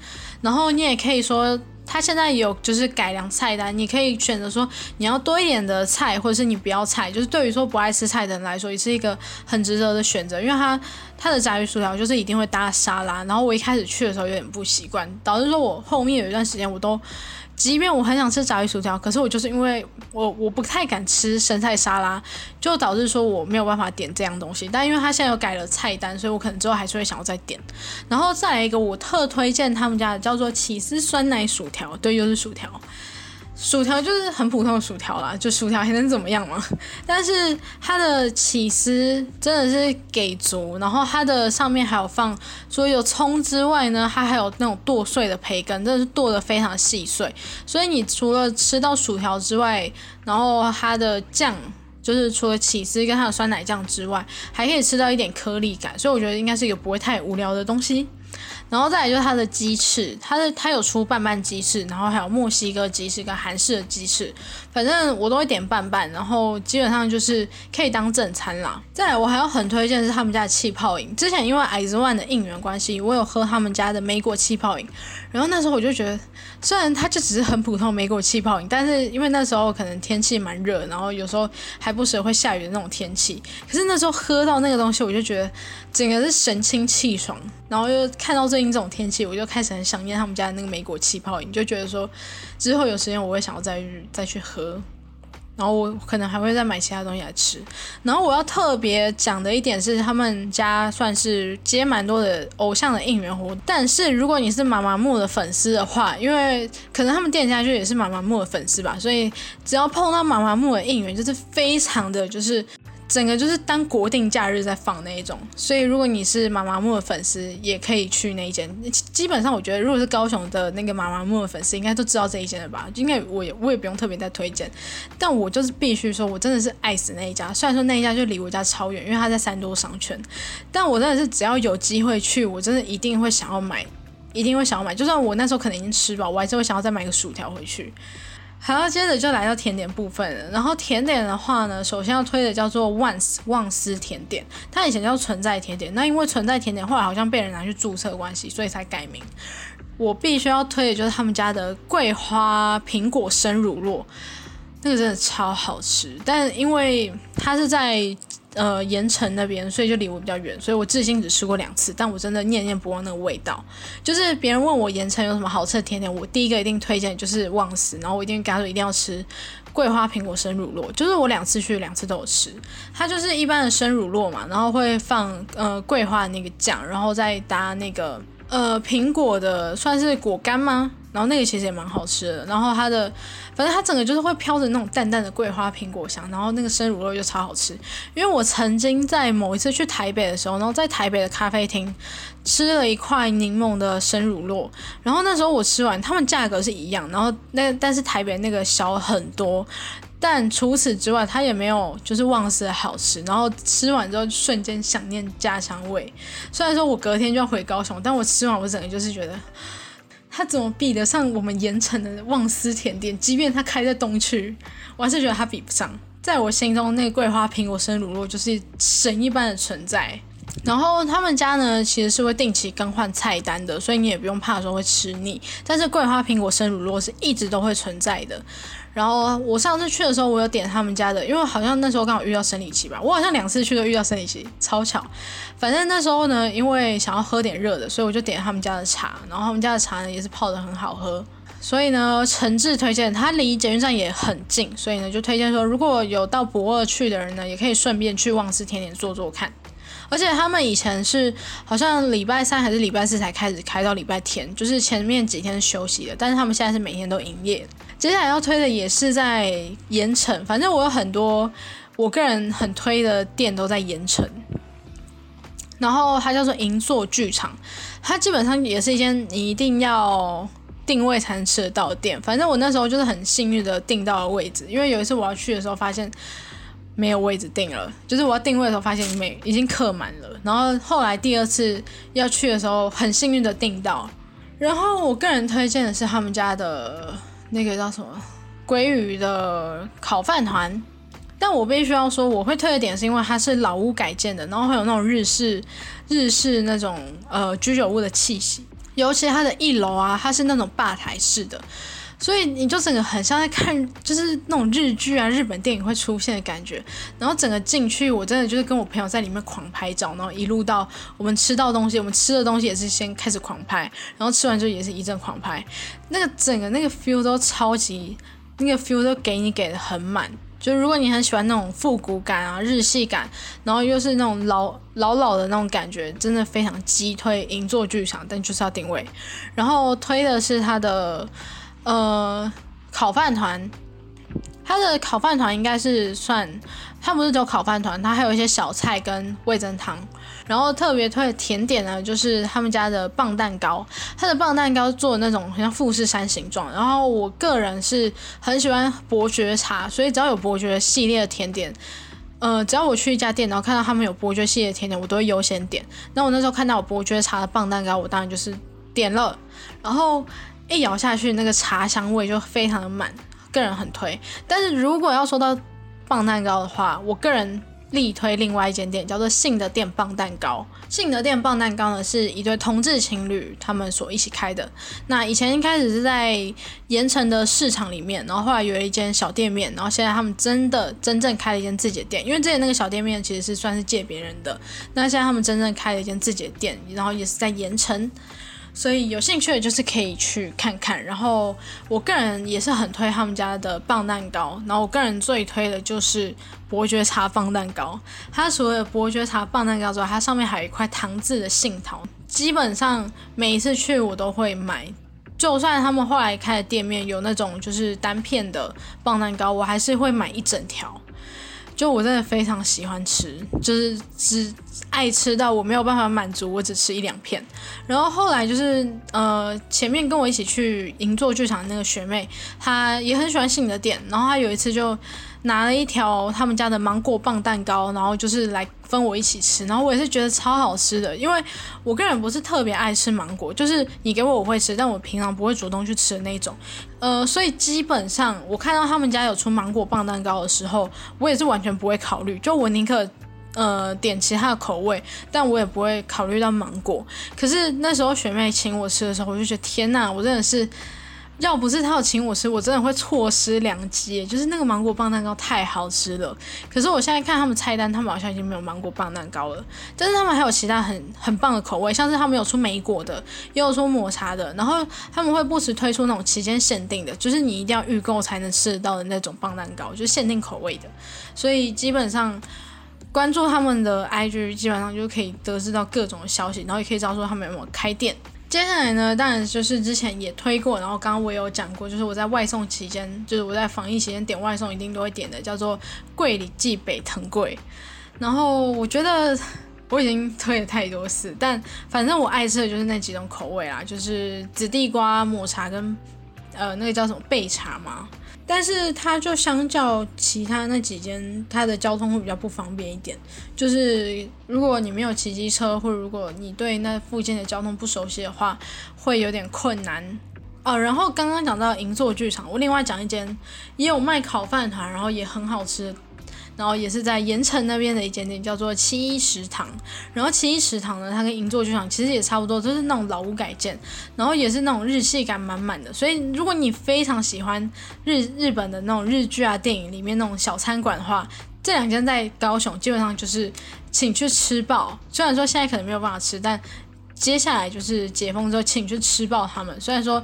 然后你也可以说，它现在有就是改良菜单，你可以选择说你要多一点的菜，或者是你不要菜。就是对于说不爱吃菜的人来说，也是一个很值得的选择，因为它它的炸鱼薯条就是一定会搭沙拉。然后我一开始去的时候有点不习惯，导致说我后面有一段时间我都。即便我很想吃炸鱼薯条，可是我就是因为我我不太敢吃生菜沙拉，就导致说我没有办法点这样东西。但因为他现在有改了菜单，所以我可能之后还是会想要再点。然后再来一个，我特推荐他们家的叫做起司酸奶薯条，对，又是薯条。薯条就是很普通的薯条啦，就薯条还能怎么样嘛？但是它的起司真的是给足，然后它的上面还有放，除了有葱之外呢，它还有那种剁碎的培根，真的是剁的非常细碎。所以你除了吃到薯条之外，然后它的酱就是除了起司跟它的酸奶酱之外，还可以吃到一点颗粒感，所以我觉得应该是一个不会太无聊的东西。然后再来就是它的鸡翅，它的它有出拌拌鸡翅，然后还有墨西哥鸡翅跟韩式的鸡翅，反正我都会点拌拌，然后基本上就是可以当正餐啦。再来我还要很推荐是他们家的气泡饮，之前因为矮子万的应援关系，我有喝他们家的梅果气泡饮，然后那时候我就觉得，虽然它就只是很普通梅果气泡饮，但是因为那时候可能天气蛮热，然后有时候还不时会下雨的那种天气，可是那时候喝到那个东西，我就觉得整个是神清气爽。然后又看到最近这种天气，我就开始很想念他们家的那个梅果气泡饮，就觉得说之后有时间我会想要再再去喝，然后我可能还会再买其他东西来吃。然后我要特别讲的一点是，他们家算是接蛮多的偶像的应援活动，但是如果你是妈妈木的粉丝的话，因为可能他们店家就也是妈妈木的粉丝吧，所以只要碰到妈妈木的应援，就是非常的就是。整个就是当国定假日在放那一种，所以如果你是妈妈木的粉丝，也可以去那一间。基本上我觉得，如果是高雄的那个妈妈木的粉丝，应该都知道这一间了吧？应该我也我也不用特别再推荐。但我就是必须说，我真的是爱死那一家。虽然说那一家就离我家超远，因为它在三多商圈，但我真的是只要有机会去，我真的一定会想要买，一定会想要买。就算我那时候可能已经吃饱，我还是会想要再买个薯条回去。好，接着就来到甜点部分了。然后甜点的话呢，首先要推的叫做万斯旺斯甜点，它以前叫存在甜点，那因为存在甜点后来好像被人拿去注册关系，所以才改名。我必须要推的就是他们家的桂花苹果生乳酪，那个真的超好吃，但因为它是在。呃，盐城那边，所以就离我比较远，所以我至今只吃过两次，但我真的念念不忘那个味道。就是别人问我盐城有什么好吃的甜点，我第一个一定推荐就是旺食，然后我一定跟他说一定要吃桂花苹果生乳酪，就是我两次去两次都有吃。它就是一般的生乳酪嘛，然后会放呃桂花的那个酱，然后再搭那个呃苹果的算是果干吗？然后那个其实也蛮好吃的，然后它的，反正它整个就是会飘着那种淡淡的桂花苹果香，然后那个生乳酪就超好吃。因为我曾经在某一次去台北的时候，然后在台北的咖啡厅吃了一块柠檬的生乳酪，然后那时候我吃完，他们价格是一样，然后那但是台北那个小很多，但除此之外，它也没有就是旺斯的好吃。然后吃完之后瞬间想念家乡味，虽然说我隔天就要回高雄，但我吃完我整个就是觉得。它怎么比得上我们盐城的旺斯甜点？即便它开在东区，我还是觉得它比不上。在我心中，那桂花苹果生乳酪就是神一般的存在。然后他们家呢，其实是会定期更换菜单的，所以你也不用怕说会吃腻。但是桂花苹果生乳酪是一直都会存在的。然后我上次去的时候，我有点他们家的，因为好像那时候刚好遇到生理期吧，我好像两次去都遇到生理期，超巧。反正那时候呢，因为想要喝点热的，所以我就点他们家的茶，然后他们家的茶呢也是泡的很好喝，所以呢诚挚推荐。它离捷运站也很近，所以呢就推荐说，如果有到博二去的人呢，也可以顺便去旺斯甜点坐坐看。而且他们以前是好像礼拜三还是礼拜四才开始开到礼拜天，就是前面几天休息的，但是他们现在是每天都营业。接下来要推的也是在盐城，反正我有很多我个人很推的店都在盐城。然后它叫做银座剧场，它基本上也是一间你一定要定位才能吃得到的店。反正我那时候就是很幸运的订到了位置，因为有一次我要去的时候发现没有位置订了，就是我要定位的时候发现没已经客满了。然后后来第二次要去的时候很幸运的订到，然后我个人推荐的是他们家的那个叫什么鲑鱼的烤饭团。但我必须要说，我会推的点是因为它是老屋改建的，然后会有那种日式、日式那种呃居酒屋的气息。尤其它的一楼啊，它是那种吧台式的，所以你就整个很像在看，就是那种日剧啊、日本电影会出现的感觉。然后整个进去，我真的就是跟我朋友在里面狂拍照，然后一路到我们吃到东西，我们吃的东西也是先开始狂拍，然后吃完之后也是一阵狂拍。那个整个那个 feel 都超级，那个 feel 都给你给的很满。就如果你很喜欢那种复古感啊、日系感，然后又是那种老老老的那种感觉，真的非常激推银座剧场，但就是要定位。然后推的是它的呃烤饭团，它的烤饭团应该是算，它不是只有烤饭团，它还有一些小菜跟味增汤。然后特别推的甜点呢，就是他们家的棒蛋糕。它的棒蛋糕做的那种像富士山形状。然后我个人是很喜欢伯爵茶，所以只要有伯爵系列的甜点，呃，只要我去一家店，然后看到他们有伯爵系列甜点，我都会优先点。那我那时候看到有伯爵茶的棒蛋糕，我当然就是点了。然后一咬下去，那个茶香味就非常的满，个人很推。但是如果要说到棒蛋糕的话，我个人。力推另外一间店，叫做信德店棒蛋糕。信德店棒蛋糕呢，是一对同志情侣他们所一起开的。那以前一开始是在盐城的市场里面，然后后来有一间小店面，然后现在他们真的真正开了一间自己的店。因为之前那个小店面其实是算是借别人的，那现在他们真正开了一间自己的店，然后也是在盐城。所以有兴趣的就是可以去看看，然后我个人也是很推他们家的棒蛋糕，然后我个人最推的就是伯爵茶棒蛋糕。它除了伯爵茶棒蛋糕之外，它上面还有一块糖渍的杏桃。基本上每一次去我都会买，就算他们后来开的店面有那种就是单片的棒蛋糕，我还是会买一整条。就我真的非常喜欢吃，就是只爱吃到我没有办法满足，我只吃一两片。然后后来就是呃，前面跟我一起去银座剧场的那个学妹，她也很喜欢信的店，然后她有一次就。拿了一条他们家的芒果棒蛋糕，然后就是来分我一起吃，然后我也是觉得超好吃的，因为我个人不是特别爱吃芒果，就是你给我我会吃，但我平常不会主动去吃的那种，呃，所以基本上我看到他们家有出芒果棒蛋糕的时候，我也是完全不会考虑，就我宁可呃点其他的口味，但我也不会考虑到芒果。可是那时候学妹请我吃的时候，我就觉得天呐，我真的是。要不是他有请我吃，我真的会错失良机。就是那个芒果棒蛋糕太好吃了，可是我现在看他们菜单，他们好像已经没有芒果棒蛋糕了。但是他们还有其他很很棒的口味，像是他们有出莓果的，也有出抹茶的。然后他们会不时推出那种期间限定的，就是你一定要预购才能吃得到的那种棒蛋糕，就是限定口味的。所以基本上关注他们的 IG，基本上就可以得知到各种消息，然后也可以知道说他们有没有开店。接下来呢，当然就是之前也推过，然后刚刚我也有讲过，就是我在外送期间，就是我在防疫期间点外送一定都会点的，叫做桂里记北藤桂。然后我觉得我已经推了太多次，但反正我爱吃的就是那几种口味啦，就是紫地瓜抹茶跟呃那个叫什么焙茶嘛。但是它就相较其他那几间，它的交通会比较不方便一点。就是如果你没有骑机车，或者如果你对那附近的交通不熟悉的话，会有点困难哦。然后刚刚讲到银座剧场，我另外讲一间也有卖烤饭团，然后也很好吃。然后也是在盐城那边的一间店，叫做七一食堂。然后七一食堂呢，它跟银座剧场其实也差不多，就是那种老屋改建，然后也是那种日系感满满的。所以如果你非常喜欢日日本的那种日剧啊、电影里面那种小餐馆的话，这两间在高雄基本上就是请去吃爆。虽然说现在可能没有办法吃，但接下来就是解封之后，请去吃爆他们。虽然说。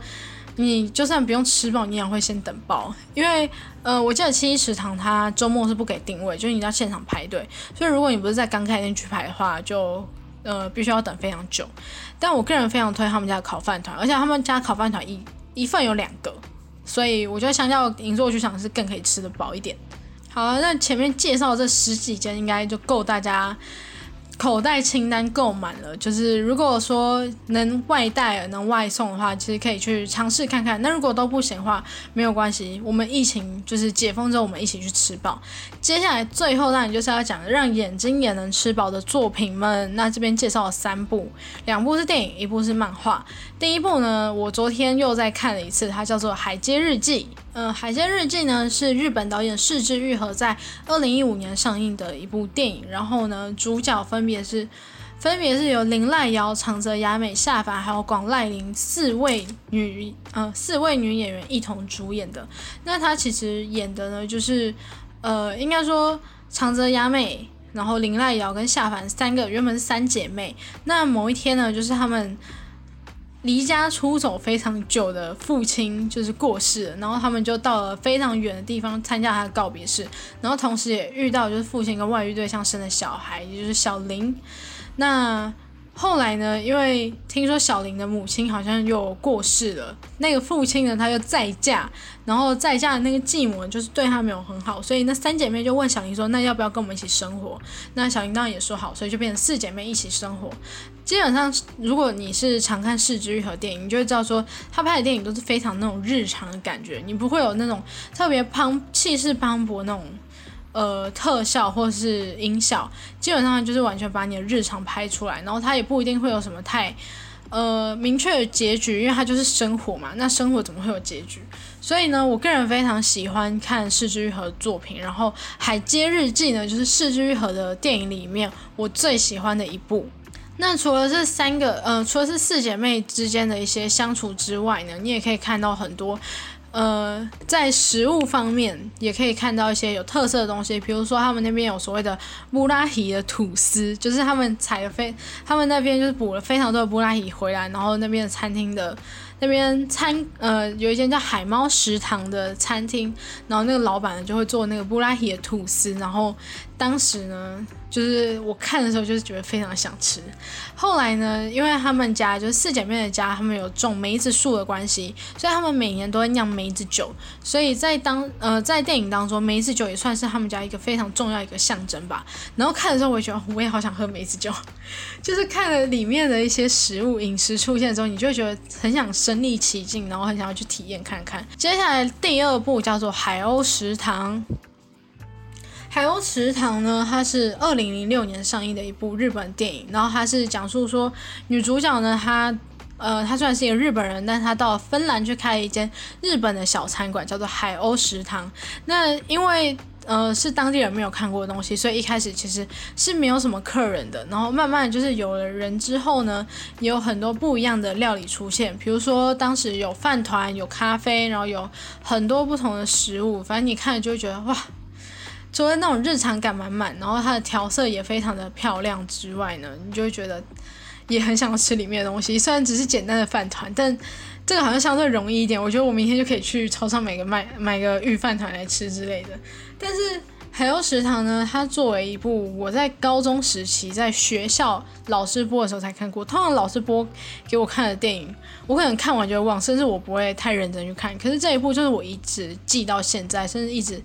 你就算不用吃饱，你也会先等爆，因为呃，我记得七一食堂它周末是不给定位，就是你要现场排队，所以如果你不是在刚开店去排的话，就呃必须要等非常久。但我个人非常推他们家的烤饭团，而且他们家烤饭团一一份有两个，所以我觉得相较银座剧场是更可以吃得饱一点。好了，那前面介绍这十几间应该就够大家。口袋清单购满了，就是如果说能外带、能外送的话，其实可以去尝试看看。那如果都不行的话，没有关系，我们疫情就是解封之后，我们一起去吃饱。接下来最后当然就是要讲让眼睛也能吃饱的作品们。那这边介绍了三部，两部是电影，一部是漫画。第一部呢，我昨天又在看了一次，它叫做《海街日记》。呃，《海鲜日记》呢是日本导演市之愈和在二零一五年上映的一部电影，然后呢，主角分别是分别是由林濑遥、长泽雅美、夏凡还有广濑铃四位女呃四位女演员一同主演的。那她其实演的呢，就是呃，应该说长泽雅美，然后林濑遥跟夏凡三个原本是三姐妹。那某一天呢，就是她们。离家出走非常久的父亲就是过世了，然后他们就到了非常远的地方参加他的告别式，然后同时也遇到就是父亲跟外遇对象生的小孩，也就是小林。那后来呢，因为听说小林的母亲好像又过世了，那个父亲呢他又再嫁，然后再嫁的那个继母就是对他没有很好，所以那三姐妹就问小林说：“那要不要跟我们一起生活？”那小林当然也说好，所以就变成四姐妹一起生活。基本上，如果你是常看《世之愈合》电影，你就会知道说，他拍的电影都是非常那种日常的感觉，你不会有那种特别磅气势磅礴那种呃特效或是音效，基本上就是完全把你的日常拍出来，然后他也不一定会有什么太呃明确的结局，因为它就是生活嘛，那生活怎么会有结局？所以呢，我个人非常喜欢看《世之愈合》的作品，然后《海街日记》呢，就是《世之愈合》的电影里面我最喜欢的一部。那除了这三个，呃，除了是四姐妹之间的一些相处之外呢，你也可以看到很多，呃，在食物方面也可以看到一些有特色的东西，比如说他们那边有所谓的布拉提的吐司，就是他们采了非，他们那边就是捕了非常多的布拉提回来，然后那边的餐厅的那边餐，呃，有一间叫海猫食堂的餐厅，然后那个老板就会做那个布拉提的吐司，然后当时呢。就是我看的时候，就是觉得非常想吃。后来呢，因为他们家就是四姐妹的家，他们有种梅子树的关系，所以他们每年都会酿梅子酒。所以在当呃在电影当中，梅子酒也算是他们家一个非常重要一个象征吧。然后看的时候，我也觉得我也好想喝梅子酒。就是看了里面的一些食物饮食出现之后，你就觉得很想身临其境，然后很想要去体验看看。接下来第二部叫做《海鸥食堂》。海鸥池塘呢，它是二零零六年上映的一部日本电影，然后它是讲述说女主角呢，她呃，她虽然是一个日本人，但她到芬兰去开了一间日本的小餐馆，叫做海鸥食堂。那因为呃是当地人没有看过的东西，所以一开始其实是没有什么客人的。然后慢慢就是有了人之后呢，也有很多不一样的料理出现，比如说当时有饭团、有咖啡，然后有很多不同的食物，反正你看了就会觉得哇。除了那种日常感满满，然后它的调色也非常的漂亮之外呢，你就会觉得也很想吃里面的东西。虽然只是简单的饭团，但这个好像相对容易一点。我觉得我明天就可以去超市买个买 买个御饭团来吃之类的。但是海鸥食堂呢，它作为一部我在高中时期在学校老师播的时候才看过，通常老师播给我看的电影，我可能看完就会忘，甚至我不会太认真去看。可是这一部就是我一直记到现在，甚至一直。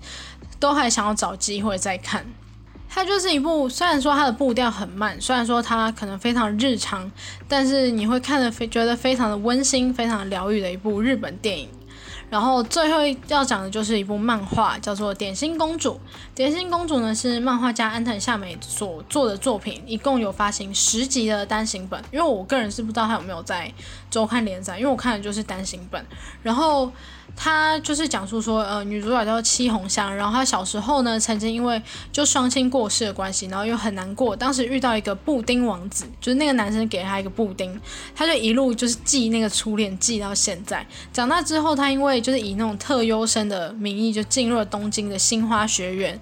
都还想要找机会再看，它就是一部虽然说它的步调很慢，虽然说它可能非常日常，但是你会看的非觉得非常的温馨、非常疗愈的一部日本电影。然后最后要讲的就是一部漫画，叫做《点心公主》。《点心公主》呢是漫画家安藤夏美所做的作品，一共有发行十集的单行本。因为我个人是不知道它有没有在周刊连载，因为我看的就是单行本。然后。他就是讲述说，呃，女主角叫七红香，然后她小时候呢，曾经因为就双亲过世的关系，然后又很难过，当时遇到一个布丁王子，就是那个男生给她一个布丁，她就一路就是记那个初恋，记到现在。长大之后，她因为就是以那种特优生的名义，就进入了东京的新花学院。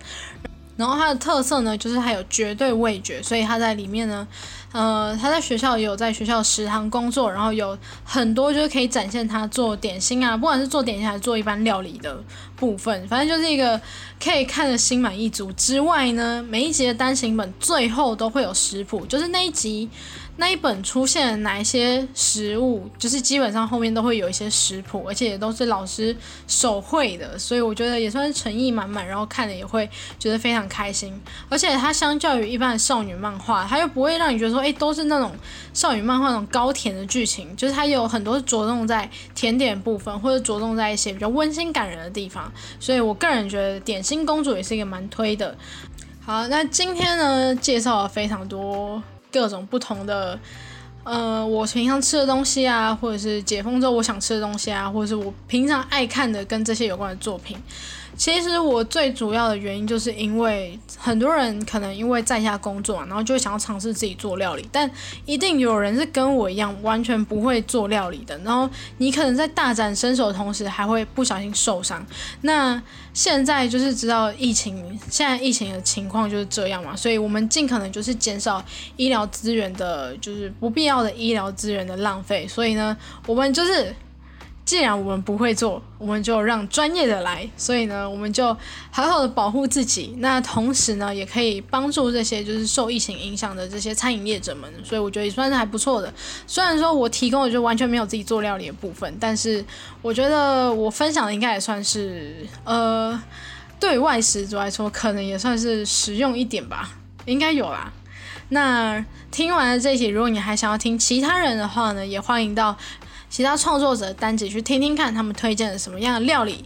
然后她的特色呢，就是她有绝对味觉，所以她在里面呢，呃，他在学校也有在学校食堂工作，然后有很多就是可以展现他做点心啊，不管是做点心还是做一般料理的部分，反正就是一个可以看得心满意足。之外呢，每一集的单行本最后都会有食谱，就是那一集那一本出现哪一些食物，就是基本上后面都会有一些食谱，而且也都是老师手绘的，所以我觉得也算是诚意满满，然后看了也会觉得非常开心。而且它相较于一般的少女漫画，它又不会让你觉得说，哎，都是那种少女漫画那种高甜的剧情，就是它有很多着重在甜点部分，或者着重在一些比较温馨感人的地方。所以我个人觉得《点心公主》也是一个蛮推的。好，那今天呢，介绍了非常多。各种不同的，呃，我平常吃的东西啊，或者是解封之后我想吃的东西啊，或者是我平常爱看的跟这些有关的作品。其实我最主要的原因就是因为很多人可能因为在家工作，然后就想要尝试自己做料理，但一定有人是跟我一样完全不会做料理的。然后你可能在大展身手的同时，还会不小心受伤。那现在就是知道疫情，现在疫情的情况就是这样嘛，所以我们尽可能就是减少医疗资源的，就是不必要的医疗资源的浪费。所以呢，我们就是。既然我们不会做，我们就让专业的来。所以呢，我们就好好的保护自己。那同时呢，也可以帮助这些就是受疫情影响的这些餐饮业者们。所以我觉得也算是还不错的。虽然说我提供的就完全没有自己做料理的部分，但是我觉得我分享的应该也算是呃，对外食族来说，可能也算是实用一点吧。应该有啦。那听完了这一集，如果你还想要听其他人的话呢，也欢迎到。其他创作者单集去听听看，他们推荐了什么样的料理，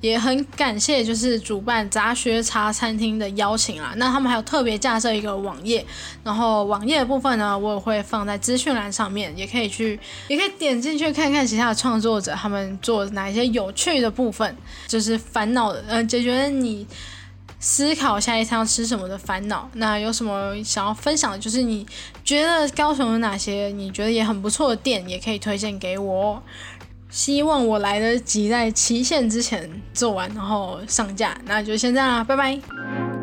也很感谢就是主办杂学茶餐厅的邀请啦。那他们还有特别架设一个网页，然后网页的部分呢，我也会放在资讯栏上面，也可以去，也可以点进去看看其他的创作者他们做哪一些有趣的部分，就是烦恼的，呃，解决你。思考下一餐要吃什么的烦恼，那有什么想要分享的？就是你觉得高雄有哪些你觉得也很不错的店，也可以推荐给我。希望我来得及在期限之前做完，然后上架。那就先这样啦，拜拜。